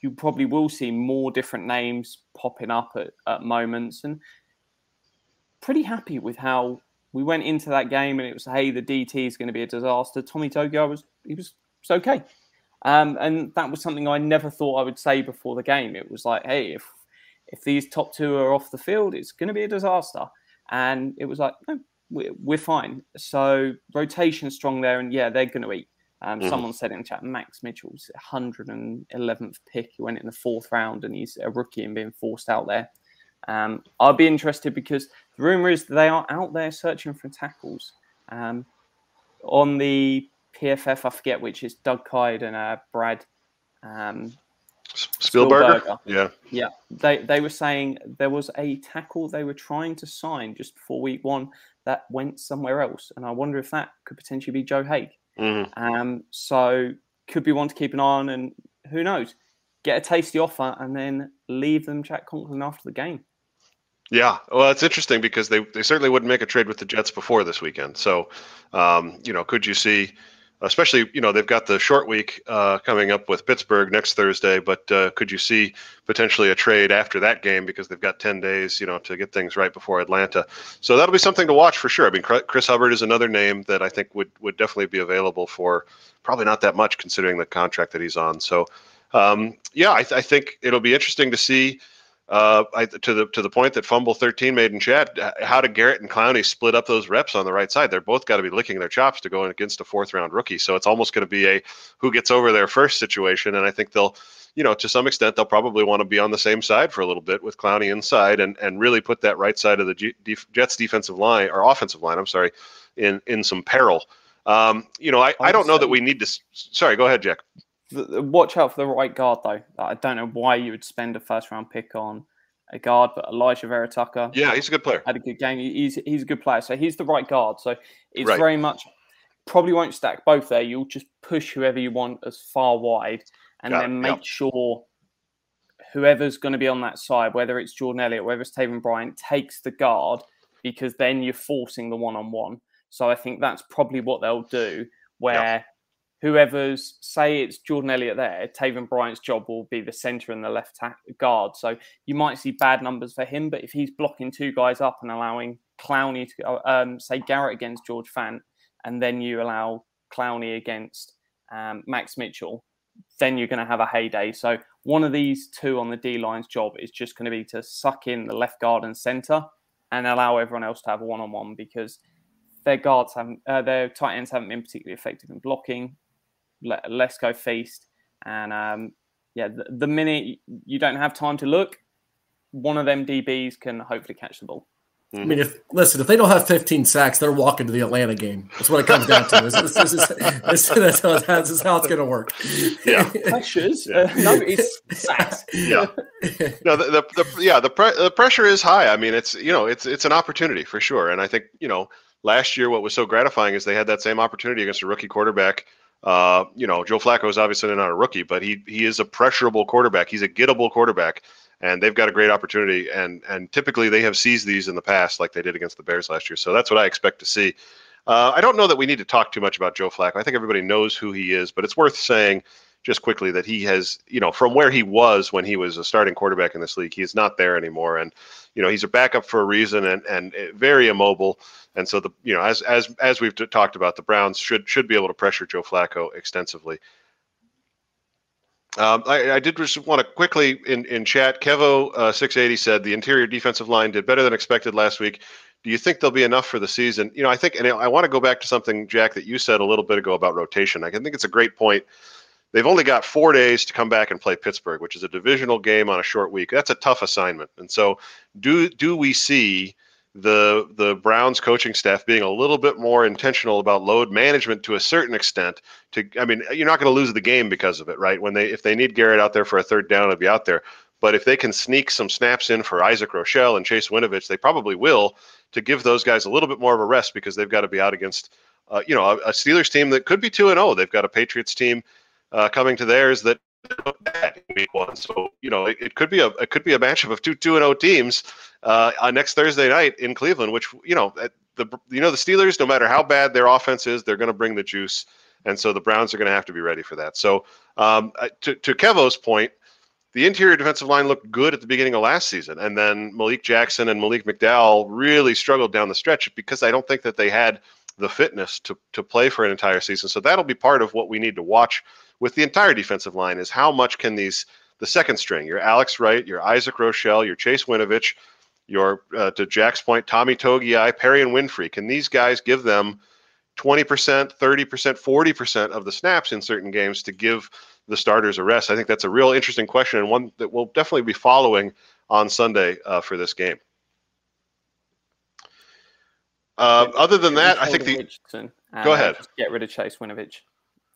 [SPEAKER 3] you probably will see more different names popping up at, at moments, and pretty happy with how we went into that game and it was, hey, the DT is going to be a disaster. Tommy Togiai was he was, was okay. Um, and that was something I never thought I would say before the game. It was like, hey, if if these top two are off the field, it's going to be a disaster. And it was like, no, we're, we're fine. So rotation strong there, and yeah, they're going to eat. Um, mm-hmm. Someone said in the chat, Max Mitchell's 111th pick. He went in the fourth round, and he's a rookie and being forced out there. Um, I'll be interested because the rumor is they are out there searching for tackles. Um, on the PFF, I forget which is Doug Kyed and uh, Brad um,
[SPEAKER 2] Spielberger. Spielberger. Yeah,
[SPEAKER 3] yeah. They they were saying there was a tackle they were trying to sign just before week one that went somewhere else, and I wonder if that could potentially be Joe Haeg. Mm-hmm. Um, so could be one to keep an eye on, and who knows, get a tasty offer and then leave them Jack Conklin after the game.
[SPEAKER 2] Yeah, well, it's interesting because they, they certainly wouldn't make a trade with the Jets before this weekend. So, um, you know, could you see, especially, you know, they've got the short week uh, coming up with Pittsburgh next Thursday, but uh, could you see potentially a trade after that game because they've got 10 days, you know, to get things right before Atlanta? So that'll be something to watch for sure. I mean, Chris Hubbard is another name that I think would, would definitely be available for probably not that much considering the contract that he's on. So, um, yeah, I, th- I think it'll be interesting to see uh, I, to the to the point that fumble 13 made in chat. How did Garrett and Clowney split up those reps on the right side? They're both got to be licking their chops to go against a fourth round rookie. So it's almost going to be a who gets over there first situation. And I think they'll, you know, to some extent, they'll probably want to be on the same side for a little bit with Clowney inside and and really put that right side of the G- Jets defensive line or offensive line. I'm sorry, in in some peril. Um, you know, I, I don't know that we need to. Sorry, go ahead, Jack
[SPEAKER 3] watch out for the right guard though. I don't know why you would spend a first round pick on a guard, but Alijah Vera-Tucker.
[SPEAKER 2] Yeah, he's a good player.
[SPEAKER 3] Had a good game. He's he's a good player. So he's the right guard. So it's right. very much probably won't stack both there. You'll just push whoever you want as far wide, and Got then it. make yep. sure whoever's going to be on that side, whether it's Jordan Elliott, whether it's Taven Bryant, takes the guard because then you're forcing the one on one. So I think that's probably what they'll do, where yep whoever's say it's Jordan Elliott there, Taven Bryant's job will be the centre and the left guard. So you might see bad numbers for him, but if he's blocking two guys up and allowing Clowney to um, say Garrett against George Fant, and then you allow Clowney against um, Max Mitchell, then you're going to have a heyday. So one of these two on the D line's job is just going to be to suck in the left guard and centre and allow everyone else to have a one on one because their guards haven't, uh, their tight ends haven't been particularly effective in blocking let, us go feast. And um, yeah, the, the, minute you don't have time to look, one of them DBs can hopefully catch the ball.
[SPEAKER 4] I mean, if listen, if they don't have 15 sacks, they're walking to the Atlanta game. That's what it comes down to. This, this, this, this, that's how, this is how it's going to work.
[SPEAKER 3] Yeah, pressures. Yeah. Uh, no, it's sacks.
[SPEAKER 2] Yeah, no, the, the, the yeah the pre- the pressure is high. I mean, it's you know it's it's an opportunity for sure. And I think you know last year what was so gratifying is they had that same opportunity against a rookie quarterback Uh, you know, Joe Flacco is obviously not a rookie, but he he is a pressurable quarterback. He's a gettable quarterback, and they've got a great opportunity. And and typically they have seized these in the past, like they did against the Bears last year. So that's what I expect to see. Uh, I don't know that we need to talk too much about Joe Flacco. I think everybody knows who he is, but it's worth saying just quickly that he has, you know, from where he was when he was a starting quarterback in this league, he's not there anymore. And, you know, he's a backup for a reason and, and very immobile. And so the, you know, as, as, as we've talked about, the Browns should, should be able to pressure Joe Flacco extensively. Um, I, I, did just want to quickly in, in chat. Kevo uh, 680 said the interior defensive line did better than expected last week. Do you think there'll be enough for the season? You know, I think, and I want to go back to something, Jack, that you said a little bit ago about rotation. I think it's a great point They've only got four days to come back and play Pittsburgh, which is a divisional game on a short week. That's a tough assignment. And so, do do we see the the Browns coaching staff being a little bit more intentional about load management to a certain extent? To I mean, you're not going to lose the game because of it, right? When they if they need Garrett out there for a third down, it'll be out there. But if they can sneak some snaps in for Isaac Rochell and Chase Winovich, they probably will to give those guys a little bit more of a rest because they've got to be out against, uh, you know, a, a Steelers team that could be two and zero. Oh. They've got a Patriots team uh, coming to theirs that week one. So you know it, it, could be a it could be a matchup of two two and zero oh teams uh, on next Thursday night in Cleveland. Which you know the you know the Steelers, no matter how bad their offense is, they're going to bring the juice, and so the Browns are going to have to be ready for that. So um, uh, to to Kevo's point. The interior defensive line looked good at the beginning of last season, and then Malik Jackson and Malik McDowell really struggled down the stretch because I don't think that they had the fitness to to play for an entire season. So that'll be part of what we need to watch with the entire defensive line is how much can these the second string, your Alex Wright, your Isaac Rochell, your Chase Winovich, your uh, to Jack's point, Tommy Togiai, Perrion Winfrey, can these guys give them 20%, 30%, 40% of the snaps in certain games to give the starters a rest? I think that's a real interesting question and one that we'll definitely be following on Sunday uh, for this game. Uh, other than that, I think the.
[SPEAKER 3] Richardson,
[SPEAKER 2] go ahead.
[SPEAKER 3] Get rid of Chase Winovich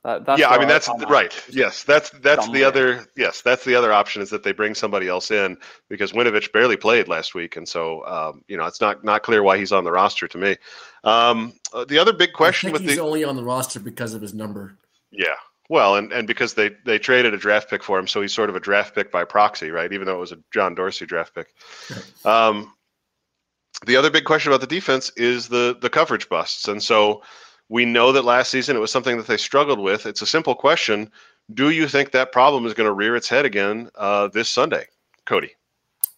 [SPEAKER 2] yeah, I mean that's right. Yes, that's that's the other. Yes, that's the other option is that they bring somebody else in because Winovich barely played last week, and so um, you know it's not not clear why he's on the roster to me. Um, uh, the other big question with
[SPEAKER 4] he's
[SPEAKER 2] the,
[SPEAKER 4] only on the roster because of his number.
[SPEAKER 2] Yeah, well, and and because they they traded a draft pick for him, so he's sort of a draft pick by proxy, right? Even though it was a John Dorsey draft pick. um, the other big question about the defense is the the coverage busts, and so we know that last season it was something that they struggled with. It's a simple question. Do you think that problem is going to rear its head again uh, this Sunday, Cody?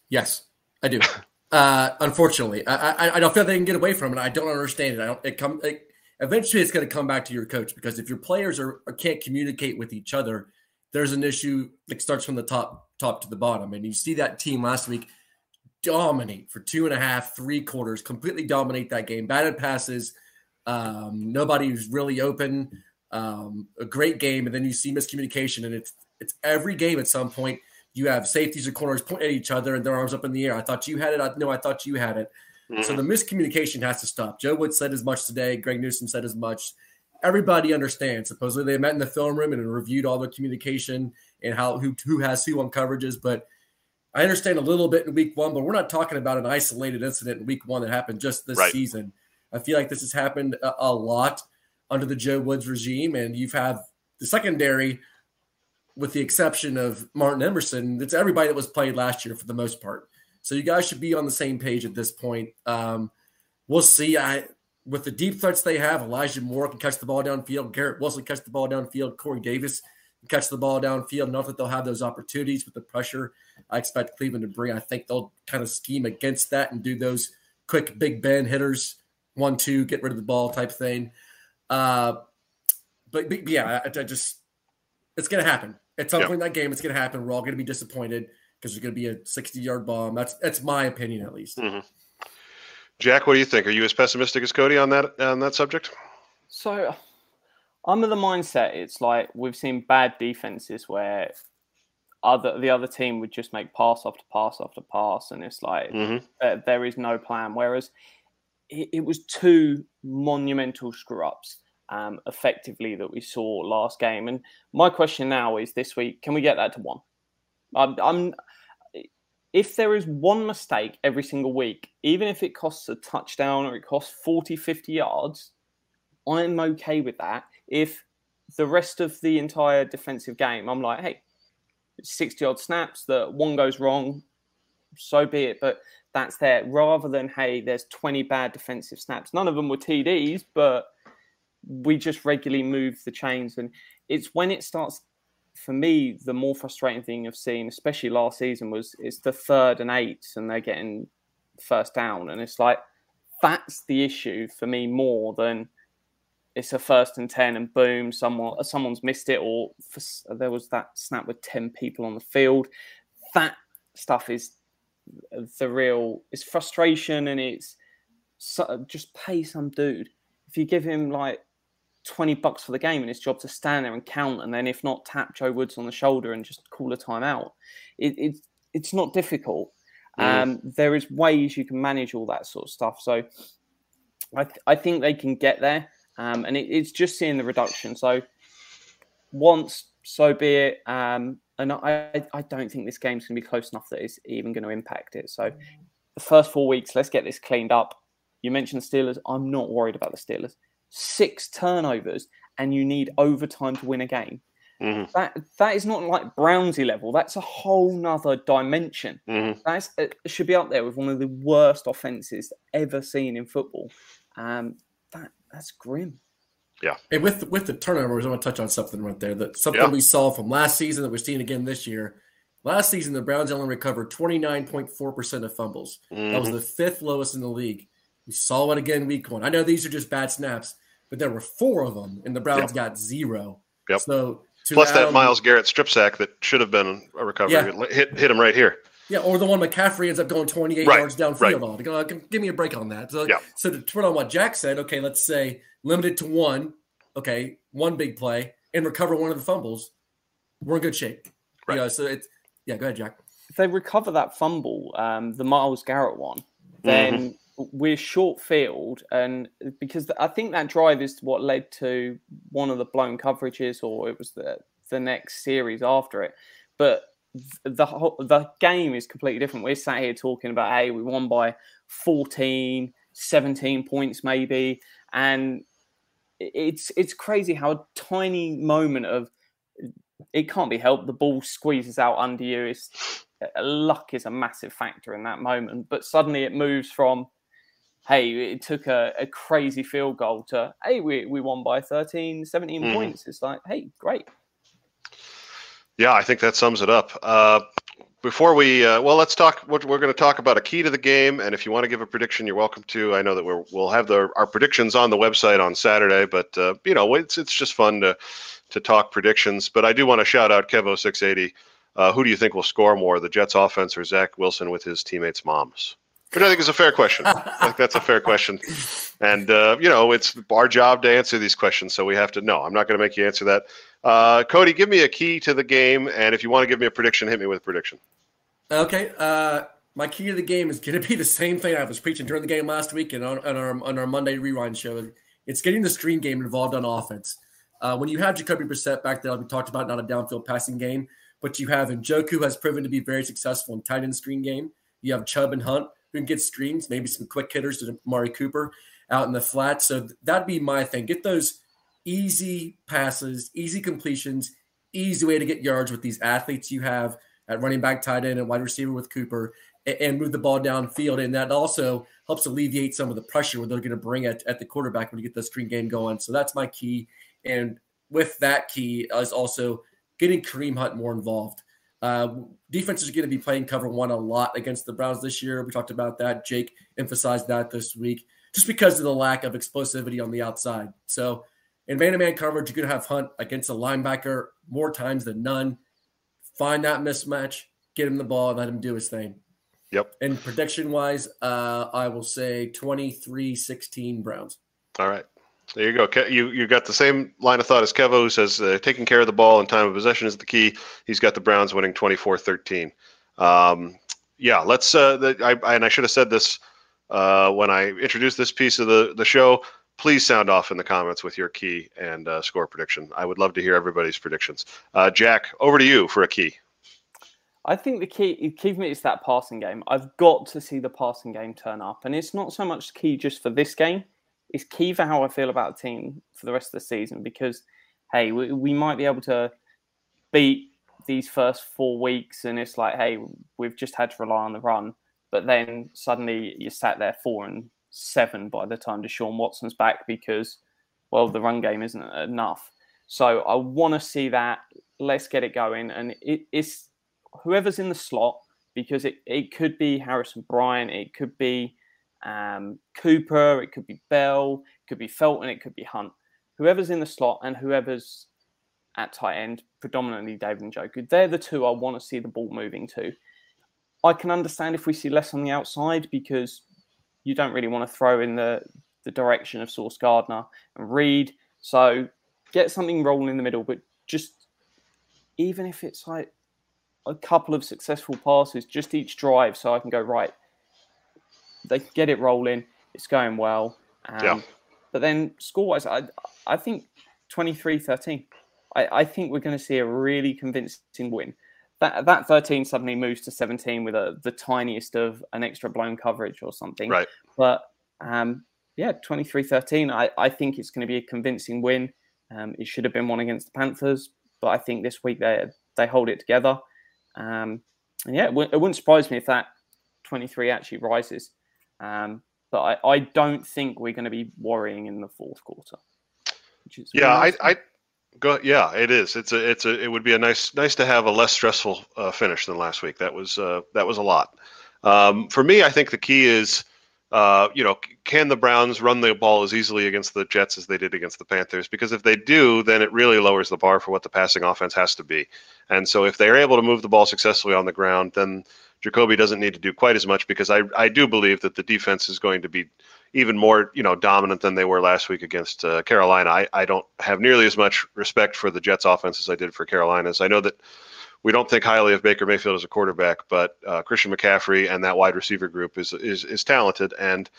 [SPEAKER 4] Yes, I do. uh, unfortunately, I, I, I, don't feel they can get away from it. I don't understand it. I don't. It come. It, eventually, it's going to come back to your coach because if your players are can't communicate with each other, there's an issue that starts from the top top to the bottom. And you see that team last week dominate for two and a half, three quarters, completely dominate that game. Batted passes um, nobody's really open. Um, a great game, and then you see miscommunication, and it's it's every game at some point. You have safeties or corners pointing at each other and their arms up in the air. I thought you had it. I, no, I thought you had it. Mm-hmm. So the miscommunication has to stop. Joe Woods said as much today. Greg Newsome said as much. Everybody understands. Supposedly they met in the film room and reviewed all the communication and how who who has who on coverages. But I understand a little bit in week one, but we're not talking about an isolated incident in week one that happened just this right. season. I feel like this has happened a, a lot under the Joe Woods regime, and you've had the secondary, with the exception of Martin Emerson, it's everybody that was played last year for the most part. So you guys should be on the same page at this point. Um, we'll see. I with the deep threats they have, Elijah Moore can catch the ball downfield. Garrett Wilson catch the ball downfield. Corey Davis can catch the ball downfield. Not that they'll have those opportunities with the pressure I expect Cleveland to bring. I think they'll kind of scheme against that and do those quick Big Ben hitters one two, get rid of the ball type thing. Uh, but, but yeah, I, I, just it's gonna happen at some yep. point in that game. It's gonna happen. We're all gonna be disappointed because there's gonna be a 60 yard bomb. That's that's my opinion at least.
[SPEAKER 2] Mm-hmm. Jack, what do you think? Are you as pessimistic as Cody on that on that subject?
[SPEAKER 3] So, I'm of the mindset it's like we've seen bad defenses where other the other team would just make pass after pass after pass, and it's like mm-hmm. there is no plan. Whereas it, it was two monumental screw ups. Um, effectively that we saw last game. And my question now is this week, can we get that to one? I'm, I'm, if there is one mistake every single week, even if it costs a touchdown or it costs 40, 50 yards, I'm okay with that. If the rest of the entire defensive game, I'm like, hey, 60 odd snaps that one goes wrong, so be it. But that's there rather than, hey, there's 20 bad defensive snaps. None of them were TDs, but we just regularly move the chains. And it's when it starts, for me, the more frustrating thing of seeing, especially last season, was it's the third and eight and they're getting first down. And it's like, that's the issue for me more than it's a first and 10 and boom someone someone's missed it or for, there was that snap with 10 people on the field. That stuff is the real it's frustration and it's so, just pay some dude. If you give him like 20 bucks for the game and his job to stand there and count and then if not tap joe woods on the shoulder and just call a timeout it, it it's not difficult. Um, there is ways you can manage all that sort of stuff. So I, th- I think they can get there um, and it, it's just seeing the reduction. So once, so be it. Um, and I, I don't think this game's going to be close enough that it's even going to impact it. So the first four weeks, let's get this cleaned up. You mentioned the Steelers. I'm not worried about the Steelers. Six turnovers, and you need overtime to win a game. Mm-hmm. That that is not like Brownsy level. That's a whole nother dimension. Mm-hmm. That's it should be up there with one of the worst offenses ever seen in football. Um, that that's grim.
[SPEAKER 2] Yeah.
[SPEAKER 4] And with with the turnovers, I want to touch on something right there. That something yeah. we saw from last season that we're seeing again this year. Last season, the Browns only recovered 29.4% of fumbles. Mm-hmm. That was mm-hmm. the fifth lowest in the league. We saw it again week one. I know these are just bad snaps, but there were four of them, and the Browns yep. got zero.
[SPEAKER 2] Yep. So plus that Myles Garrett strip sack that should have been a recovery yeah. hit hit him right here.
[SPEAKER 4] Yeah, or the one McCaffrey ends up going 28 right, yards downfield right. on. Go, give me a break on that. So,
[SPEAKER 2] yeah.
[SPEAKER 4] so to turn on what Jack said, okay, let's say limited to one, okay, one big play and recover one of the fumbles, we're in good shape. Right. You know, so it's yeah. Go ahead, Jack.
[SPEAKER 3] If they recover that fumble, um, the Myles Garrett one, then mm-hmm. we're short field, and because I think that drive is what led to one of the blown coverages, or it was the the next series after it. But the whole, the game is completely different. We're sat here talking about, hey, we won by 14, 17 points maybe, and it's it's crazy how a tiny moment of it can't be helped. The ball squeezes out under you. It's, luck is a massive factor in that moment, but suddenly it moves from hey, it took a, a crazy field goal to hey, we, we won by 13, 17 mm. points. It's like, hey, great.
[SPEAKER 2] Yeah, I think that sums it up. Uh, before we, uh, well, let's talk. We're, we're going to talk about a key to the game, and if you want to give a prediction, you're welcome to. I know that we're, we'll have the, our predictions on the website on Saturday, but uh, you know, it's it's just fun to to talk predictions. But I do want to shout out Kevo six eighty. Uh, who do you think will score more, the Jets offense or Zach Wilson with his teammates' moms? Which I think is a fair question. I think that's a fair question, and uh, you know, it's our job to answer these questions, so we have to. know. I'm not going to make you answer that. Uh, Cody, give me a key to the game, and if you want to give me a prediction, hit me with a prediction.
[SPEAKER 4] Okay. Uh, my key to the game is going to be the same thing I was preaching during the game last week and on, on our on our Monday rewind show. It's getting the screen game involved on offense. Uh, when you have Jacoby Brissett back there, like we talked about, not a downfield passing game, but you have Njoku has proven to be very successful in tight end screen game. You have Chubb and Hunt who can get screens, maybe some quick hitters to Amari Cooper out in the flat. So that'd be my thing. Get those easy passes, easy completions, easy way to get yards with these athletes you have at running back, tight end, and wide receiver with Cooper, and, move the ball downfield. And that also helps alleviate some of the pressure they're going to bring at, at the quarterback when you get the screen game going. So that's my key. And with that key is also getting Kareem Hunt more involved. Uh, defenses are going to be playing cover one a lot against the Browns this year. We talked about that. Jake emphasized that this week just because of the lack of explosivity on the outside. So in man to man coverage, you're going to have Hunt against a linebacker more times than none. Find that mismatch, get him the ball, and let him do his thing.
[SPEAKER 2] Yep.
[SPEAKER 4] And prediction wise, uh, I will say 23 16 Browns.
[SPEAKER 2] All right. There you go. You you got the same line of thought as Kevo, who says uh, taking care of the ball and time of possession is the key. He's got the Browns winning 24 13. Um, yeah, let's. Uh, the, I, and I should have said this uh, when I introduced this piece of the, the show please sound off in the comments with your key and uh, score prediction. I would love to hear everybody's predictions. Uh, Jack, over to you for a key.
[SPEAKER 3] I think the key, key for me is that passing game. I've got to see the passing game turn up, and it's not so much key just for this game. It's key for how I feel about the team for the rest of the season because hey, we, we might be able to beat these first four weeks, and it's like, hey, we've just had to rely on the run. But then suddenly you sat there four and seven by the time Deshaun Watson's back because, well, the run game isn't enough. So I want to see that. Let's get it going. And it, it's whoever's in the slot because it, it could be Harrison Bryant, it could be um, Cooper, it could be Bell, it could be Felton, it could be Hunt. Whoever's in the slot and whoever's at tight end, predominantly David and Njoku, they're the two I want to see the ball moving to. I can understand if we see less on the outside because you don't really want to throw in the, the direction of Sauce Gardner and Reed. So get something rolling in the middle, but just even if it's like a couple of successful passes just each drive so I can go, right, they get it rolling, it's going well. Um, yeah. But then score wise, I, I think 23 13. I, I think we're going to see a really convincing win. That, that 13 suddenly moves to 17 with a, the tiniest of an extra blown coverage or something.
[SPEAKER 2] Right.
[SPEAKER 3] But um, yeah, 23 13, I, I think it's going to be a convincing win. Um, it should have been one against the Panthers, but I think this week they they hold it together. Um, and yeah, it, w- it, wouldn't surprise me if that 23 actually rises. Um, but I, I don't think we're going to be worrying in the fourth quarter.
[SPEAKER 2] yeah. I, I go. Yeah, it is. It's a. It's a. It would be a nice, nice to have a less stressful uh, finish than last week. That was. Uh, that was a lot. Um, for me, I think the key is uh, you know, can the Browns run the ball as easily against the Jets as they did against the Panthers? Because if they do, then it really lowers the bar for what the passing offense has to be. And so if they're able to move the ball successfully on the ground, then Jacoby doesn't need to do quite as much because I, I do believe that the defense is going to be even more you know dominant than they were last week against uh, Carolina. I, I don't have nearly as much respect for the Jets offense as I did for Carolina's. I know that we don't think highly of Baker Mayfield as a quarterback, but uh, Christian McCaffrey and that wide receiver group is is is talented, and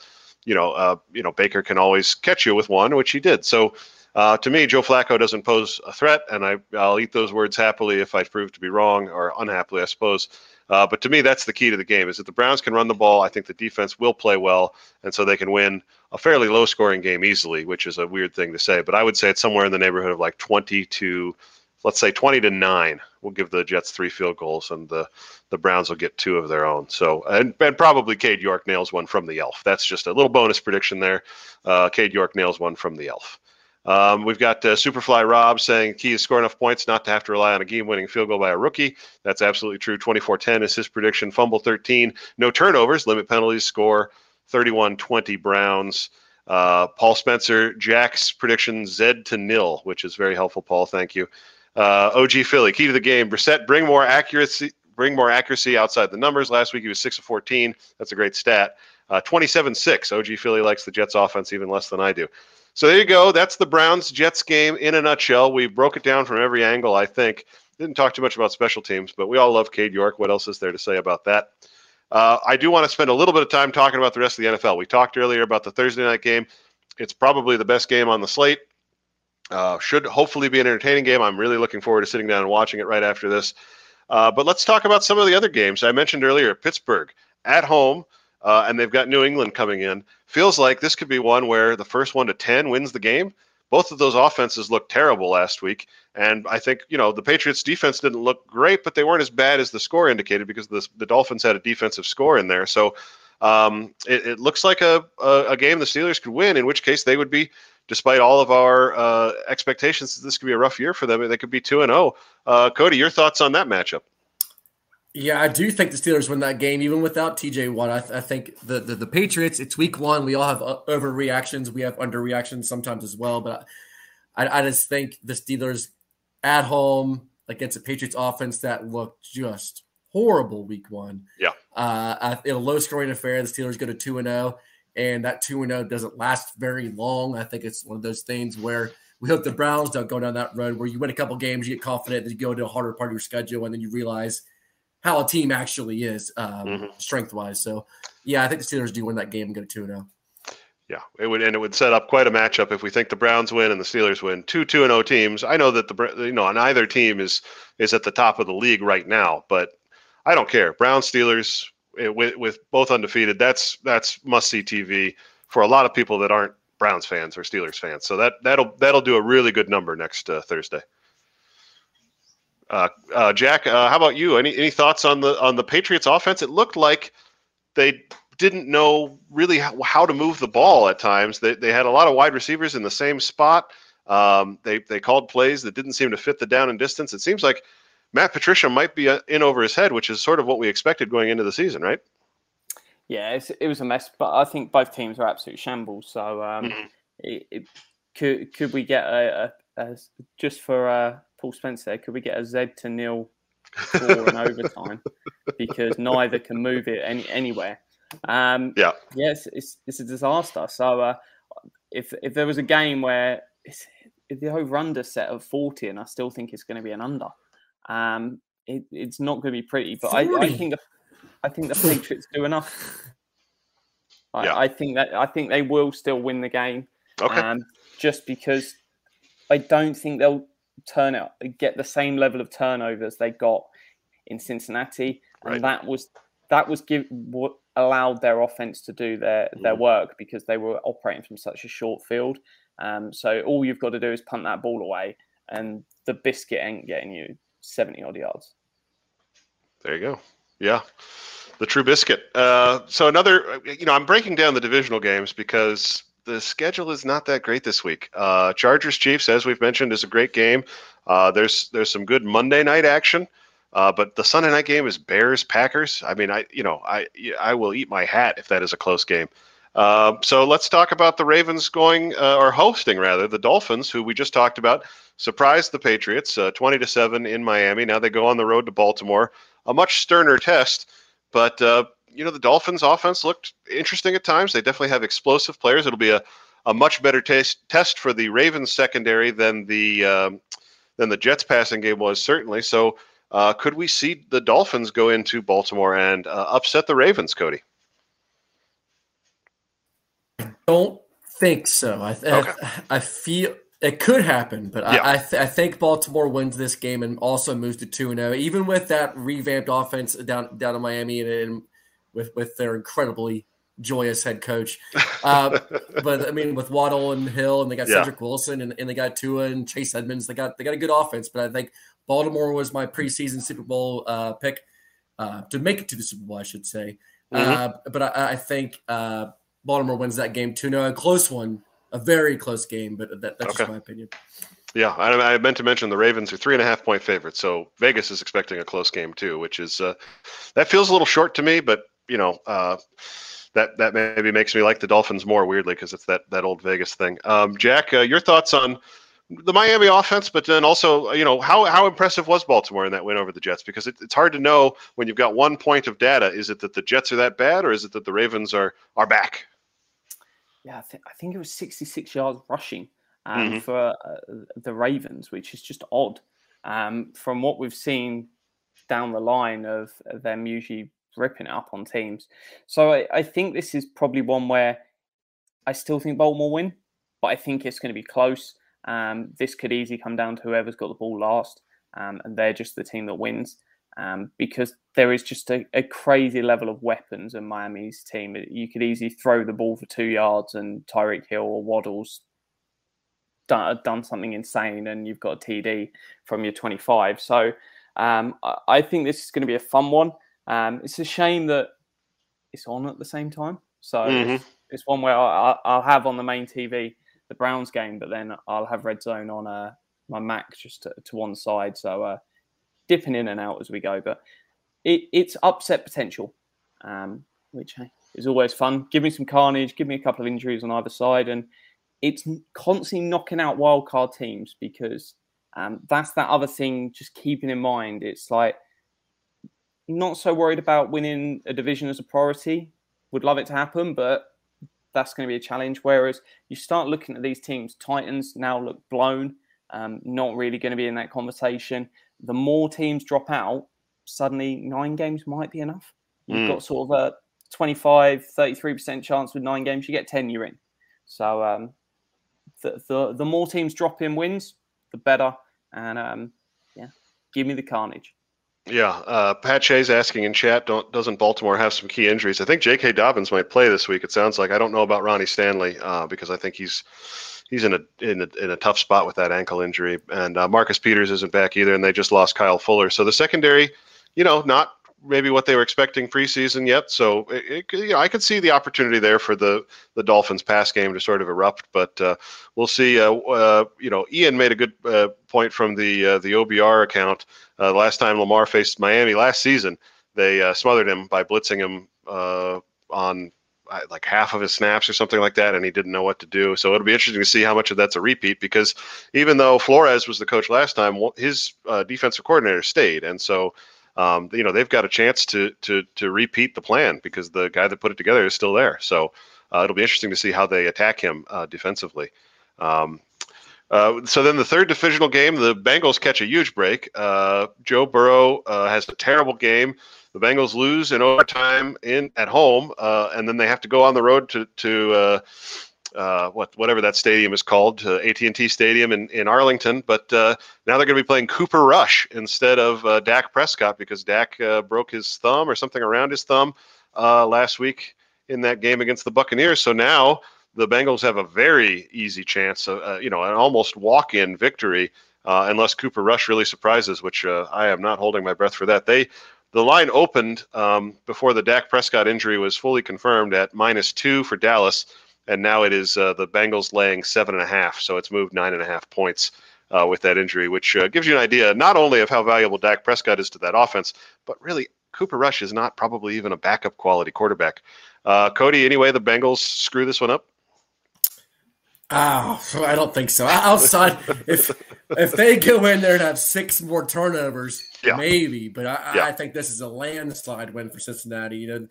[SPEAKER 2] you know, uh, you know, Baker can always catch you with one, which he did. So. Uh, to me, Joe Flacco doesn't pose a threat, and I, I'll eat those words happily if I prove to be wrong or unhappily, I suppose. Uh, but to me, that's the key to the game: is that the Browns can run the ball. I think the defense will play well, and so they can win a fairly low-scoring game easily, which is a weird thing to say. But I would say it's somewhere in the neighborhood of like 20 to let's say 20 to 9 we'll give the jets three field goals and the the browns will get two of their own so and, and probably cade york nails one from the elf that's just a little bonus prediction there uh, cade york nails one from the elf um, we've got uh, Superfly Rob saying key is score enough points not to have to rely on a game winning field goal by a rookie. That's absolutely true. 24 10 is his prediction. Fumble 13. No turnovers, limit penalties, score 31 20 Browns. Uh, Paul Spencer, Jack's prediction Z to nil, which is very helpful, Paul. Thank you. Uh, OG Philly, key to the game. Brissett, bring more accuracy. Bring more accuracy outside the numbers. Last week he was six of fourteen. That's a great stat. Uh, 27-6. OG Philly likes the Jets offense even less than I do. So there you go. That's the Browns Jets game in a nutshell. We broke it down from every angle. I think didn't talk too much about special teams, but we all love Cade York. What else is there to say about that? Uh, I do want to spend a little bit of time talking about the rest of the NFL. We talked earlier about the Thursday night game. It's probably the best game on the slate. Uh, should hopefully be an entertaining game. I'm really looking forward to sitting down and watching it right after this. Uh, but let's talk about some of the other games. I mentioned earlier Pittsburgh at home, uh, and they've got New England coming in. Feels like this could be one where the first one to 10 wins the game. Both of those offenses looked terrible last week. And I think, you know, the Patriots defense didn't look great, but they weren't as bad as the score indicated because the, the Dolphins had a defensive score in there. So um, it, it, looks like a, a, a game the Steelers could win, in which case they would be despite all of our uh, expectations this could be a rough year for them, they could be 2 and 0. Uh, Cody, your thoughts on that matchup?
[SPEAKER 4] Yeah, I do think the Steelers win that game, even without TJ Watt. I, th- I think the, the, the Patriots. It's Week One. We all have uh, overreactions. We have underreactions sometimes as well. But I, I just think the Steelers at home against a Patriots offense that looked just horrible Week One.
[SPEAKER 2] Yeah,
[SPEAKER 4] uh, in a low scoring affair, the Steelers go to two and zero. Oh and that 2 and 0 doesn't last very long. I think it's one of those things where we hope the Browns don't go down that road where you win a couple games, you get confident, then you go to a harder part of your schedule, and then you realize how a team actually is um, mm-hmm. strength wise. So, yeah, I think the Steelers do win that game and go to 2 0.
[SPEAKER 2] Yeah, it would, and it would set up quite a matchup if we think the Browns win and the Steelers win. Two two and zero oh teams. I know that the you know, on either team is is at the top of the league right now, but I don't care. Browns Steelers with with both undefeated. That's that's must see TV for a lot of people that aren't Browns fans or Steelers fans. So that that'll that'll do a really good number next uh, Thursday. Uh, uh, Jack, uh, how about you? Any any thoughts on the on the Patriots offense? It looked like they didn't know really how, how to move the ball at times. They they had a lot of wide receivers in the same spot. Um, they they called plays that didn't seem to fit the down and distance. It seems like Matt Patricia might be uh, in over his head, which is sort of what we expected going into the season, right?
[SPEAKER 3] Yeah, it was a mess, but I think both teams are absolute shambles. So um, mm-hmm. it, it, could could we get a, a, a just for uh, Paul Spencer? Could we get a Z to nil for an overtime because neither can move it any, anywhere? Um,
[SPEAKER 2] yeah,
[SPEAKER 3] yes, it's, it's a disaster. So uh, if if there was a game where it's, the over under set of forty, and I still think it's going to be an under. Um, it, it's not going to be pretty, but I, I, think the, I think the Patriots do enough. I, yeah. I, think that I think they will still win the game.
[SPEAKER 2] Okay. Um,
[SPEAKER 3] just because I don't think they'll turn out get the same level of turnovers they got in Cincinnati, right. and that was that was give what allowed their offense to do their their mm. work because they were operating from such a short field. Um, so all you've got to do is punt that ball away, and the biscuit ain't getting you 70 odd yards.
[SPEAKER 2] There you go. Yeah. The true biscuit. Uh, so another, you know, I'm breaking down the divisional games because the schedule is not that great this week. Uh, Chargers Chiefs, as we've mentioned, is a great game. Uh, there's there's some good Monday night action, uh, but the Sunday night game is Bears Packers. I mean, I you know I I will eat my hat if that is a close game. Uh, so let's talk about the Ravens going uh, or hosting rather the Dolphins, who we just talked about, surprised the Patriots uh, 20 to seven in Miami. Now they go on the road to Baltimore, a much sterner test, but uh, you know the Dolphins' offense looked interesting at times. They definitely have explosive players. It'll be a, a much better taste, test for the Ravens secondary than the um, than the Jets passing game was certainly. So uh, could we see the Dolphins go into Baltimore and uh, upset the Ravens, Cody?
[SPEAKER 4] I don't think so. I okay. I, I, feel it could happen, but yeah. I I, th- I, think Baltimore wins this game and also moves to two and zero, oh, even with that revamped offense down down in Miami and, and with with their incredibly joyous head coach. Uh, but I mean, with Waddle and Hill, and they got yeah. Cedric Wilson, and, and they got Tua and Chase Edmonds. They got they got a good offense. But I think Baltimore was my preseason Super Bowl uh, pick uh, to make it to the Super Bowl, I should say. Mm-hmm. Uh, but I, I think uh, Baltimore wins that game 2 0. A close one, a very close game, but that, that's okay. just my opinion.
[SPEAKER 2] Yeah, I, I, meant to mention the Ravens are three and a half point favorites, so Vegas is expecting a close game too, which is uh, that feels a little short to me, but you know uh, that that maybe makes me like the Dolphins more weirdly because it's that that old Vegas thing. Um, Jack, uh, your thoughts on the Miami offense, but then also you know how how impressive was Baltimore in that win over the Jets? Because it, it's hard to know when you've got one point of data. Is it that the Jets are that bad, or is it that the Ravens are are back?
[SPEAKER 3] yeah, I, th- I think it was 66 yards rushing um, mm-hmm. for uh, the Ravens, which is just odd. Um, from what we've seen down the line of, them usually ripping it up on teams. So I, I, think this is probably one where I still think Baltimore win, but I think it's going to be close. Um, this could easily come down to whoever's got the ball last, um, and they're just the team that wins um, because there is just a, a, crazy level of weapons in Miami's team. You could easily throw the ball for two yards and Tyreek Hill or Waddle's done, done something insane and you've got a TD from your 25. So um, I, I, think this is going to be a fun one. Um, it's a shame that it's on at the same time. So mm-hmm. it's, it's, one where I, will have on the main TV the Browns game, but then I'll have Red Zone on uh, my Mac just to, to one side. So uh, dipping in and out as we go. But it, it's upset potential, um, which hey, is always fun. Give me some carnage, give me a couple of injuries on either side, and it's constantly knocking out wildcard teams because um, that's that other thing. Just keeping in mind, it's like not so worried about winning a division as a priority. Would love it to happen, but that's going to be a challenge. Whereas you start looking at these teams, Titans now look blown, um, not really going to be in that conversation the more teams drop out, suddenly nine games might be enough. You've mm. got sort of a 25, 33% chance with nine games, you get 10, you're in. So um, the, the, the more teams drop in wins, the better. And um, yeah, give me the carnage.
[SPEAKER 2] Yeah, uh, Pat Shay's asking in chat, don't doesn't Baltimore have some key injuries? I think J.K. Dobbins might play this week. It sounds like I don't know about Ronnie Stanley uh, because I think he's he's in a, in a in a tough spot with that ankle injury, and uh, Marcus Peters isn't back either, and they just lost Kyle Fuller. So the secondary, you know, not maybe what they were expecting preseason yet. So it, it, you know, I could see the opportunity there for the the Dolphins pass game to sort of erupt, but uh, we'll see. Uh, uh, you know, Ian made a good uh, point from the uh, the OBR account. Uh, last time Lamar faced Miami last season, they smothered him by blitzing him on like half of his snaps or something like that, and he didn't know what to do. So it'll be interesting to see how much of that's a repeat because even though Flores was the coach last time, his defensive coordinator stayed, and so um, you know they've got a chance to to to repeat the plan because the guy that put it together is still there. So uh, it'll be interesting to see how they attack him uh, defensively. Um, uh, so then the third divisional game, the Bengals catch a huge break. Uh, Joe Burrow uh, has a terrible game. The Bengals lose in overtime in at home, uh, and then they have to go on the road to to uh, what whatever that stadium is called, uh, AT&T Stadium in, in Arlington. But uh, now they're going to be playing Cooper Rush instead of uh, Dak Prescott because Dak uh, broke his thumb or something around his thumb uh, last week in that game against the Buccaneers. So now the Bengals have a very easy chance, of, you know, an almost walk-in victory unless Cooper Rush really surprises, which I am not holding my breath for that. They the line opened um, before the Dak Prescott injury was fully confirmed at minus two for Dallas and now it is uh, the Bengals laying seven and a half. So it's moved nine and a half points uh, with that injury, which uh, gives you an idea not only of how valuable Dak Prescott is to that offense, but really Cooper Rush is not probably even a backup quality quarterback. Uh, Cody, anyway, the Bengals screw this one up.
[SPEAKER 4] Oh, I don't think so. Outside, if if they go in there and have six more turnovers, yeah. maybe. But I, yeah. I, think this is a landslide win for Cincinnati. You know,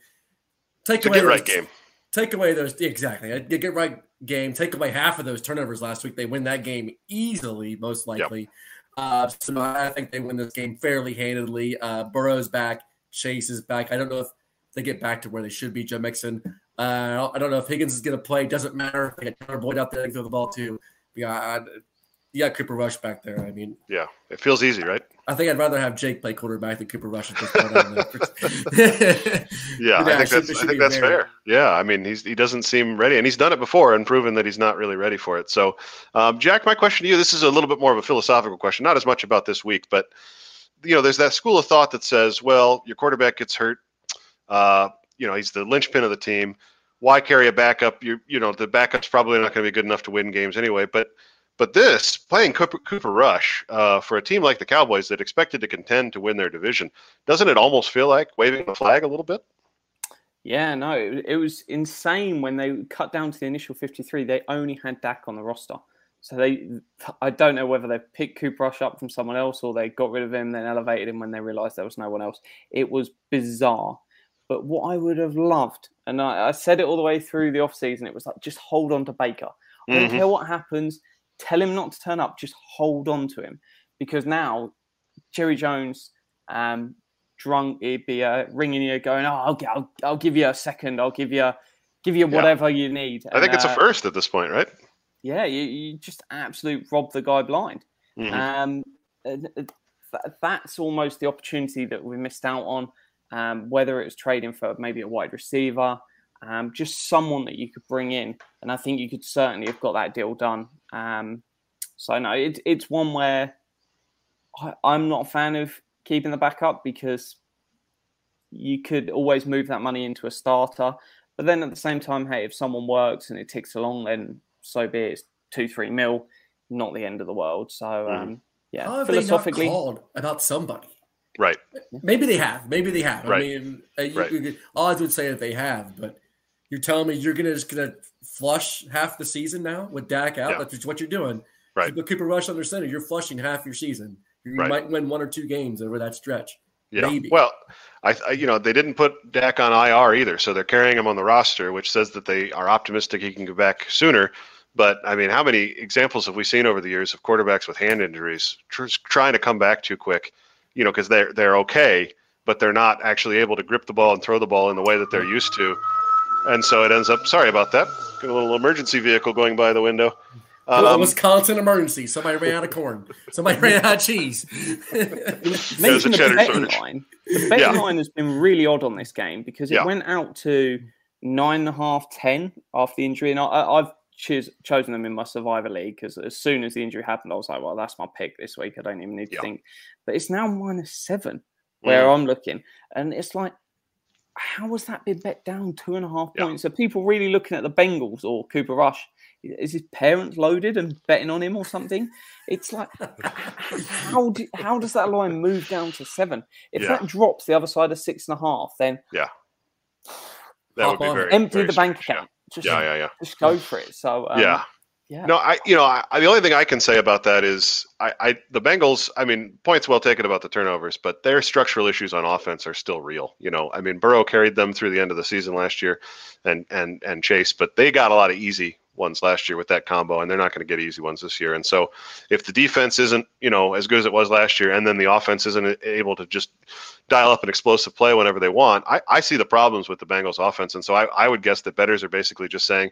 [SPEAKER 2] take it's away a get right game
[SPEAKER 4] take away those exactly. get right game. Take away half of those turnovers last week. They win that game easily, most likely. Yep. Uh, so I think they win this game fairly handedly. Uh, Burrow's back. Chase is back. I don't know if they get back to where they should be. Joe Mixon. Uh, I don't know if Higgins is going to play. Doesn't matter. If they got Tyler Boyd out there to throw the ball too. Yeah, you got Cooper Rush back there. I mean,
[SPEAKER 2] yeah, it feels easy, right?
[SPEAKER 4] I think I'd rather have Jake play quarterback than Cooper Rush at this
[SPEAKER 2] point. yeah, I think that's, I think that's fair. Yeah, I mean, he's he doesn't seem ready, and he's done it before and proven that he's not really ready for it. So, um, Jack, my question to you: This is a little bit more of a philosophical question, not as much about this week, but you know, there's that school of thought that says, well, your quarterback gets hurt. Uh, you know, he's the linchpin of the team. Why carry a backup? You you know, the backup's probably not going to be good enough to win games anyway, but but this playing Cooper, Cooper Rush uh, for a team like the Cowboys that expected to contend to win their division, doesn't it almost feel like waving the flag a little bit?
[SPEAKER 3] Yeah, no, it, it was insane when they cut down to the initial 53. They only had Dak on the roster. So they, I don't know whether they picked Cooper Rush up from someone else or they got rid of him, then elevated him when they realized there was no one else. It was bizarre. But what I would have loved, and I, I said it all the way through the offseason, it was like, just hold on to Baker. I don't mm-hmm. care what happens. Tell him not to turn up. Just hold on to him because now Jerry Jones, um, drunk, he'd be uh, ringing you, going, "Oh, I'll, I'll, I'll give you a second. I'll give you, give you whatever yeah. you need."
[SPEAKER 2] And, I think it's uh, a first at this point, right?
[SPEAKER 3] Yeah, you, you just absolute rob the guy blind. Mm-hmm. Um, that's almost the opportunity that we missed out on. Um, whether it was trading for maybe a wide receiver, um, just someone that you could bring in, and I think you could certainly have got that deal done. Um, so no, it, it's one where I, I'm not a fan of keeping the backup because you could always move that money into a starter. But then at the same time, hey, if someone works and it ticks along, then so be it. It's two, three mil, not the end of the world. So mm. um, yeah,
[SPEAKER 4] How philosophically, called about somebody.
[SPEAKER 2] Right.
[SPEAKER 4] Maybe they have. Maybe they have. Right. I mean, uh, you, right. odds would say that they have, but you're telling me you're gonna just gonna flush half the season now with Dak out? Yeah. That's what you're doing.
[SPEAKER 2] Right.
[SPEAKER 4] But Cooper Rush under center, you're flushing half your season. You right. might win one or two games over that stretch.
[SPEAKER 2] Yeah. Maybe. Well, I, I, you know they didn't put Dak on IR either, so they're carrying him on the roster, which says that they are optimistic he can go back sooner. But I mean, how many examples have we seen over the years of quarterbacks with hand injuries tr- trying to come back too quick? You know, because they're they're okay, but they're not actually able to grip the ball and throw the ball in the way that they're used to and so it ends up. Sorry about that. Got a little emergency vehicle going by the window.
[SPEAKER 4] Um, Wisconsin emergency. Somebody ran out of corn. Somebody ran out of cheese.
[SPEAKER 3] Mention the betting line. The betting yeah. line has been really odd on this game because it yeah. went out to nine and a half, ten after the injury, and I, have choose, chosen them in my Survivor League because as soon as the injury happened, I was like, well, that's my pick this week. I don't even need to yeah. think. But it's now minus seven where mm. I'm looking, and it's like how was that been bet down two and a half points? Yeah. Are people really looking at the Bengals or Cooper Rush? Is his parents loaded and betting on him or something? It's like how do, how does that line move down to seven? If yeah. that drops the other side of six and a half, then
[SPEAKER 2] yeah, that would be very
[SPEAKER 3] empty
[SPEAKER 2] very
[SPEAKER 3] the bank account.
[SPEAKER 2] Yeah. Just, yeah, yeah, yeah.
[SPEAKER 3] Just go for it. So
[SPEAKER 2] um, yeah, yeah. No, I you know I, the only thing I can say about that is I, I the Bengals. I mean, points well taken about the turnovers, but their structural issues on offense are still real. You know, I mean, Burrow carried them through the end of the season last year, and and and Chase, but they got a lot of easy ones last year with that combo, and they're not going to get easy ones this year. And so, if the defense isn't you know as good as it was last year, and then the offense isn't able to just dial up an explosive play whenever they want, I, I see the problems with the Bengals offense. And so I, I would guess that betters are basically just saying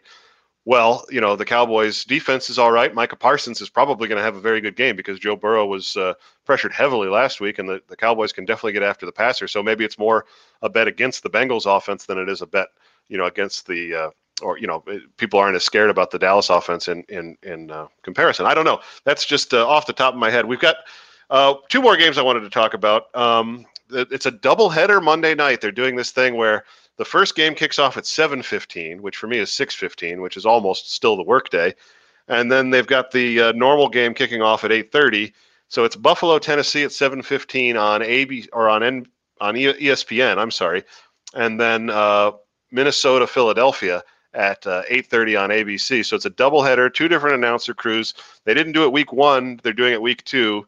[SPEAKER 2] well, you know, the Cowboys' defense is all right. Micah Parsons is probably going to have a very good game because Joe Burrow was uh, pressured heavily last week, and the, the Cowboys can definitely get after the passer. So maybe it's more a bet against the Bengals offense than it is a bet, you know, against the uh, or you know, people aren't as scared about the Dallas offense in in in uh, comparison. I don't know. That's just uh, off the top of my head. We've got uh, two more games I wanted to talk about. Um, it's a doubleheader Monday night. They're doing this thing where the first game kicks off at 7:15, which for me is 6:15, which is almost still the workday. And then they've got the uh, normal game kicking off at 8:30. So it's Buffalo, Tennessee at 7:15 on AB or on N, on ESPN. I'm sorry, and then uh, Minnesota, Philadelphia at uh, 8:30 on ABC. So it's a doubleheader, two different announcer crews. They didn't do it week one; they're doing it week two.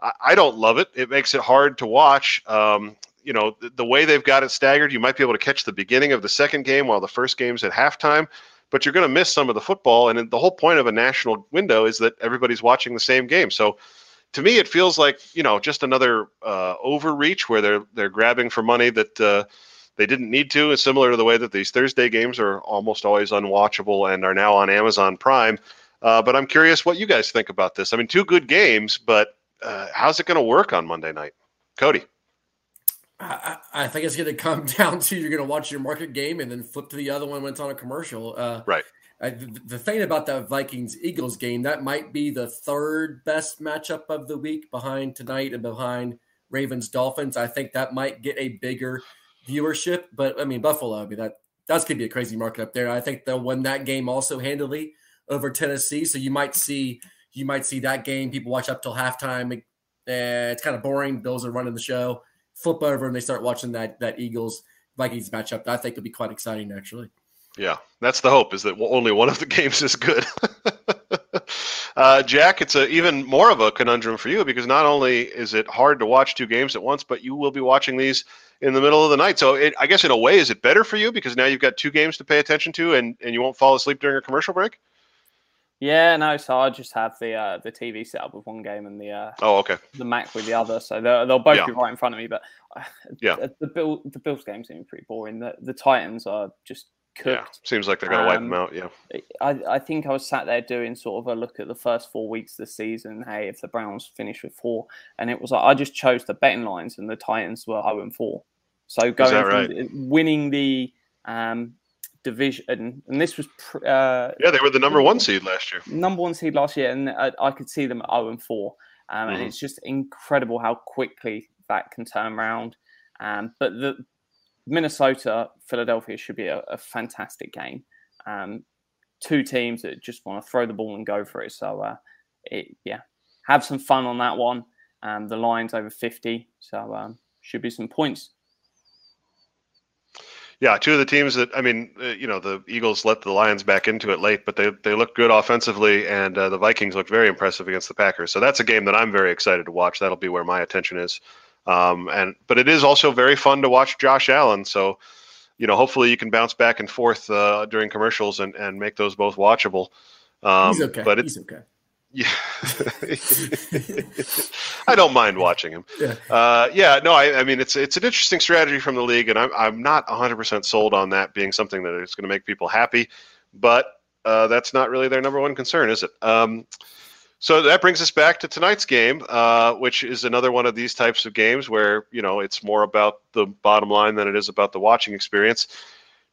[SPEAKER 2] I, don't love it. It makes it hard to watch. Um, you know the, the, way they've got it staggered, you might be able to catch the beginning of the second game while the first game's at halftime, but you're going to miss some of the football. And the whole point of a national window is that everybody's watching the same game. So to me, it feels like you know just another uh, overreach where they're they're grabbing for money that. Uh, they didn't need to. It's similar to the way that these Thursday games are almost always unwatchable and are now on Amazon Prime. Uh, but I'm curious what you guys think about this. I mean, two good games, but uh, how's it going to work on Monday night? Cody.
[SPEAKER 4] I, I, think it's going to come down to you're going to watch your market game and then flip to the other one when it's on a commercial.
[SPEAKER 2] Uh, right.
[SPEAKER 4] I, the, the thing about that Vikings Eagles game that might be the third best matchup of the week behind tonight and behind Ravens Dolphins. I think that might get a bigger viewership, but I mean Buffalo. I mean that that's going to be a crazy market up there. I think they'll win that game also handily over Tennessee. So you might see you might see that game. People watch up till halftime. Uh, it's kind of boring. Bills are running the show flip over and they start watching that that Eagles Vikings matchup. I think could be quite exciting, actually.
[SPEAKER 2] Yeah, that's the hope is that only one of the games is good. uh, Jack, it's a, even more of a conundrum for you because not only is it hard to watch two games at once, but you will be watching these in the middle of the night. So it, I guess in a way, is it better for you because now you've got two games to pay attention to and, and you won't fall asleep during a commercial break?
[SPEAKER 3] Yeah, no. So I just have the uh, the TV set up with one game and the uh,
[SPEAKER 2] oh okay
[SPEAKER 3] the Mac with the other. So they'll, they'll both
[SPEAKER 2] yeah.
[SPEAKER 3] be right in front of me. But uh,
[SPEAKER 2] yeah,
[SPEAKER 3] the Bill the Bills game seems pretty boring. The the Titans are just cooked. Yeah.
[SPEAKER 2] Seems like they're going to um, wipe them out. Yeah.
[SPEAKER 3] I, I think I was sat there doing sort of a look at the first four weeks of the season. Hey, if the Browns finish with four, and it was like I just chose the betting lines, and the Titans were zero and four. So going
[SPEAKER 2] right?
[SPEAKER 3] winning the um, division, and this was uh,
[SPEAKER 2] yeah, they were the number one seed last year.
[SPEAKER 3] Number one seed last year, and I, I could see them at zero and four, um, mm. and it's just incredible how quickly that can turn around. Um, but the Minnesota Philadelphia should be a, a fantastic game. Um, two teams that just want to throw the ball and go for it. So uh, it, yeah, have some fun on that one. Um, the line's over fifty, so um, should be some points
[SPEAKER 2] yeah, two of the teams that I mean, uh, you know, the Eagles let the Lions back into it late, but they they look good offensively, and uh, the Vikings looked very impressive against the Packers. So that's a game that I'm very excited to watch. That'll be where my attention is. Um, and but it is also very fun to watch Josh Allen. So, you know, hopefully you can bounce back and forth uh, during commercials and and make those both watchable.
[SPEAKER 4] Um, He's okay. But it's, He's okay.
[SPEAKER 2] Yeah, I don't mind watching him. Yeah, uh, yeah. No, I, I, mean it's it's an interesting strategy from the league, and I'm I'm not 100 percent sold on that being something that is going to make people happy. But uh, that's not really their number one concern, is it? Um, so that brings us back to tonight's game, uh, which is another one of these types of games where you know it's more about the bottom line than it is about the watching experience.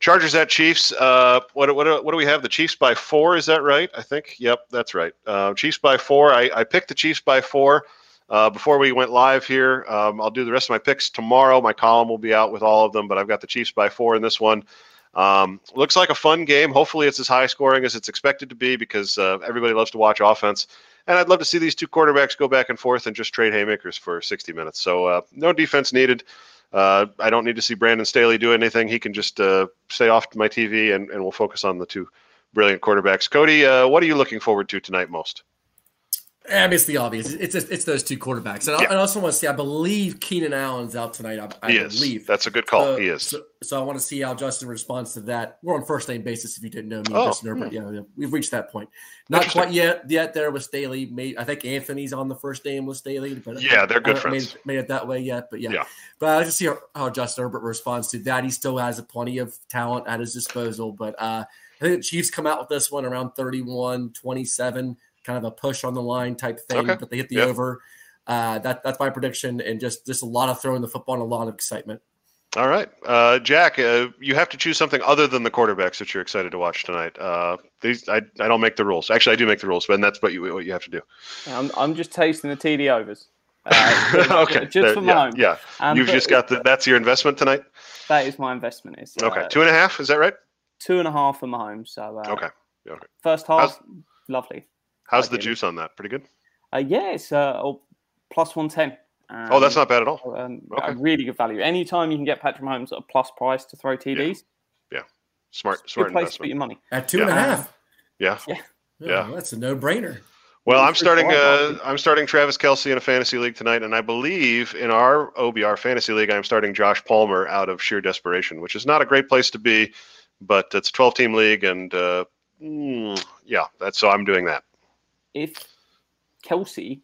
[SPEAKER 2] Chargers at Chiefs. Uh, what, what, what do we have? The Chiefs by four. Is that right? I think. Yep, that's right. Uh, Chiefs by four. I, I picked the Chiefs by four. Uh, before we went live here, um, I'll do the rest of my picks tomorrow. My column will be out with all of them, but I've got the Chiefs by four in this one. Um, looks like a fun game. Hopefully, it's as high scoring as it's expected to be because uh, everybody loves to watch offense. And I'd love to see these two quarterbacks go back and forth and just trade haymakers for 60 minutes. So, uh, no defense needed. Uh, I don't need to see Brandon Staley do anything. He can just uh, stay off my TV, and, and we'll focus on the two brilliant quarterbacks. Cody, uh, what are you looking forward to tonight most?
[SPEAKER 4] I mean, it's the obvious. It's just, it's those two quarterbacks, and yeah. I, I, also want to see. I believe Keenan Allen's out tonight. I, I believe
[SPEAKER 2] that's a good call. he is.
[SPEAKER 4] So, so, I want to see how Justin responds to that. We're on first name basis. If you didn't know me, oh, Justin Herbert, hmm. yeah, we've reached that point. Not quite yet. Yet there with Staley. Made, I think Anthony's on the first name with Staley. But
[SPEAKER 2] yeah, they're good friends.
[SPEAKER 4] Made, made, it that way yet, but yeah. yeah. But I like to see how, how, Justin Herbert responds to that. He still has a plenty of talent at his disposal, but uh, I think the Chiefs come out with this one around 31, 27 kind of a push on the line type thing, okay. but they hit the yeah. over. Uh, that that's my prediction, and just just a lot of throwing the football and a lot of excitement.
[SPEAKER 2] All right, uh, Jack, uh, you have to choose something other than the quarterbacks that you're excited to watch tonight. Uh, these I, I don't make the rules. Actually, I do make the rules, but that's what you what you have to do.
[SPEAKER 3] I'm I'm just tasting the TD overs. Uh,
[SPEAKER 2] okay,
[SPEAKER 3] just there, for
[SPEAKER 2] yeah,
[SPEAKER 3] home.
[SPEAKER 2] Yeah, um, you've just got the. That's your investment tonight.
[SPEAKER 3] That is my investment. Is
[SPEAKER 2] uh, okay, two and a half. Is that right?
[SPEAKER 3] Two and a half for Mahomes. So
[SPEAKER 2] uh, okay, okay.
[SPEAKER 3] First half, How's, lovely.
[SPEAKER 2] How's the juice on that? Pretty good.
[SPEAKER 3] Uh, yeah, it's uh, oh, plus one ten. Um,
[SPEAKER 2] oh, that's not bad at all.
[SPEAKER 3] Um, okay. A really good value. Anytime you can get Patrick Mahomes at a plus price to throw TDs.
[SPEAKER 2] Yeah, yeah. smart, smart
[SPEAKER 3] good place investment. to put your money
[SPEAKER 4] at two yeah. and a half.
[SPEAKER 2] Yeah,
[SPEAKER 3] yeah,
[SPEAKER 2] yeah.
[SPEAKER 4] Oh, that's a no-brainer.
[SPEAKER 2] Well, I'm starting. Uh, I'm starting Travis Kelce in a fantasy league tonight, and I believe in our OBR fantasy league, I'm starting Josh Palmer out of sheer desperation, which is not a great place to be, but it's a 12 team league, and uh, mm, yeah, that's so I'm doing that
[SPEAKER 3] if Kelce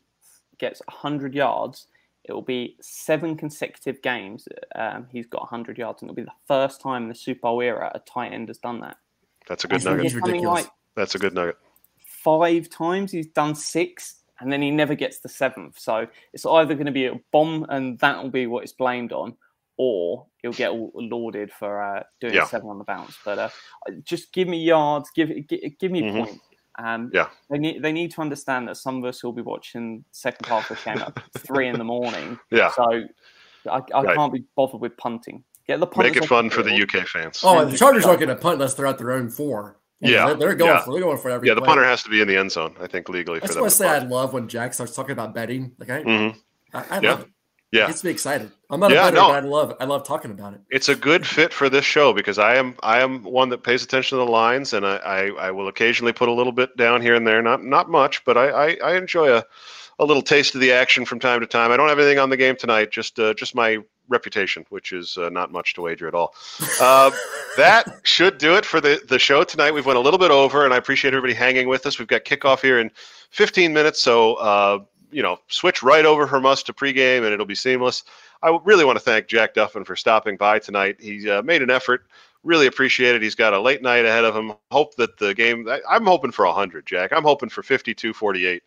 [SPEAKER 3] gets 100 yards, it will be seven consecutive games. Um, he's got 100 yards, and it'll be the first time in the Super Bowl era a tight end has done that.
[SPEAKER 2] That's a good nugget. Like That's a good nugget.
[SPEAKER 3] Five times he's done six, and then he never gets the seventh. So it's either going to be a bomb, and that will be what it's blamed on, or he'll get lauded for uh, doing yeah. seven on the bounce. But uh, just give me yards, give give, give me mm-hmm. points. Um,
[SPEAKER 2] yeah,
[SPEAKER 3] they need they need to understand that some of us will be watching second half of the game at three in the morning.
[SPEAKER 2] Yeah,
[SPEAKER 3] so I, I right. can't be bothered with punting. Get the
[SPEAKER 2] make it fun for the UK fans.
[SPEAKER 4] Oh, the Chargers aren't going to punt unless they're at their own four.
[SPEAKER 2] Yeah,
[SPEAKER 4] they're, they're going yeah. for they're going for every.
[SPEAKER 2] Yeah, the punter has to be in the end zone. I think legally.
[SPEAKER 4] That's
[SPEAKER 2] why I
[SPEAKER 4] say I love when Jack starts talking about betting. Like I,
[SPEAKER 2] mm-hmm.
[SPEAKER 4] I, I
[SPEAKER 2] yeah.
[SPEAKER 4] love it.
[SPEAKER 2] Yeah,
[SPEAKER 4] it gets me excited. I'm not yeah, a bettor, no. but I love I love talking about it.
[SPEAKER 2] It's a good fit for this show because I am I am one that pays attention to the lines, and I I, I will occasionally put a little bit down here and there, not not much, but I I, I enjoy a a little taste of the action from time to time. I don't have anything on the game tonight, just uh, just my reputation, which is uh, not much to wager at all. Uh, that should do it for the, the show tonight. We've went a little bit over, and I appreciate everybody hanging with us. We've got kickoff here in 15 minutes, so uh, you know, switch right over from us to pregame, and it'll be seamless. I really want to thank Jack Duffin for stopping by tonight. He uh, made an effort. Really appreciate it. He's got a late night ahead of him. Hope that the game. I, am hoping for 100, Jack. I'm hoping for 52, 48.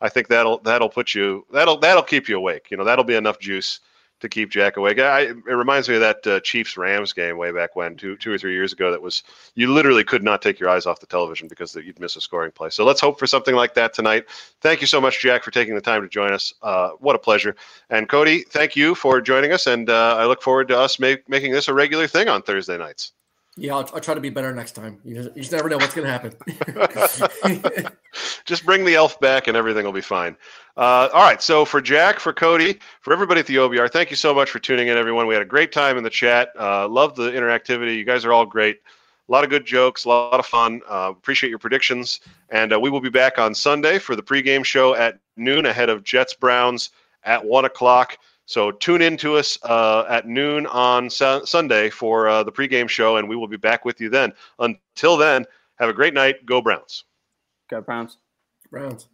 [SPEAKER 2] I think that'll that'll put you that'll that'll keep you awake. You know, that'll be enough juice to keep Jack awake. I, it reminds me of that uh, Chiefs Rams game way back when, two two or three years ago. That was you literally could not take your eyes off the television because you'd miss a scoring play. So let's hope for something like that tonight. Thank you so much, Jack, for taking the time to join us. Uh, what a pleasure. And Cody, thank you for joining us, and uh, I look forward to us make, making this a regular thing on Thursday nights.
[SPEAKER 4] Yeah, I'll, I'll, try to be better next time. You just, you just never know what's going to happen.
[SPEAKER 2] just bring the elf back and everything will be fine. Uh, all right. So for Jack, for Cody, for everybody at the OBR, thank you so much for tuning in, everyone. We had a great time in the chat. Uh, love the interactivity. You guys are all great. A lot of good jokes, a lot of fun. Uh, appreciate your predictions. And uh, we will be back on Sunday for the pregame show at noon ahead of Jets Browns at 1 o'clock. So tune in to us uh, at noon on su- Sunday for uh, the pregame show, and we will be back with you then. Until then, have a great night. Go Browns.
[SPEAKER 3] Go Browns.
[SPEAKER 4] Browns.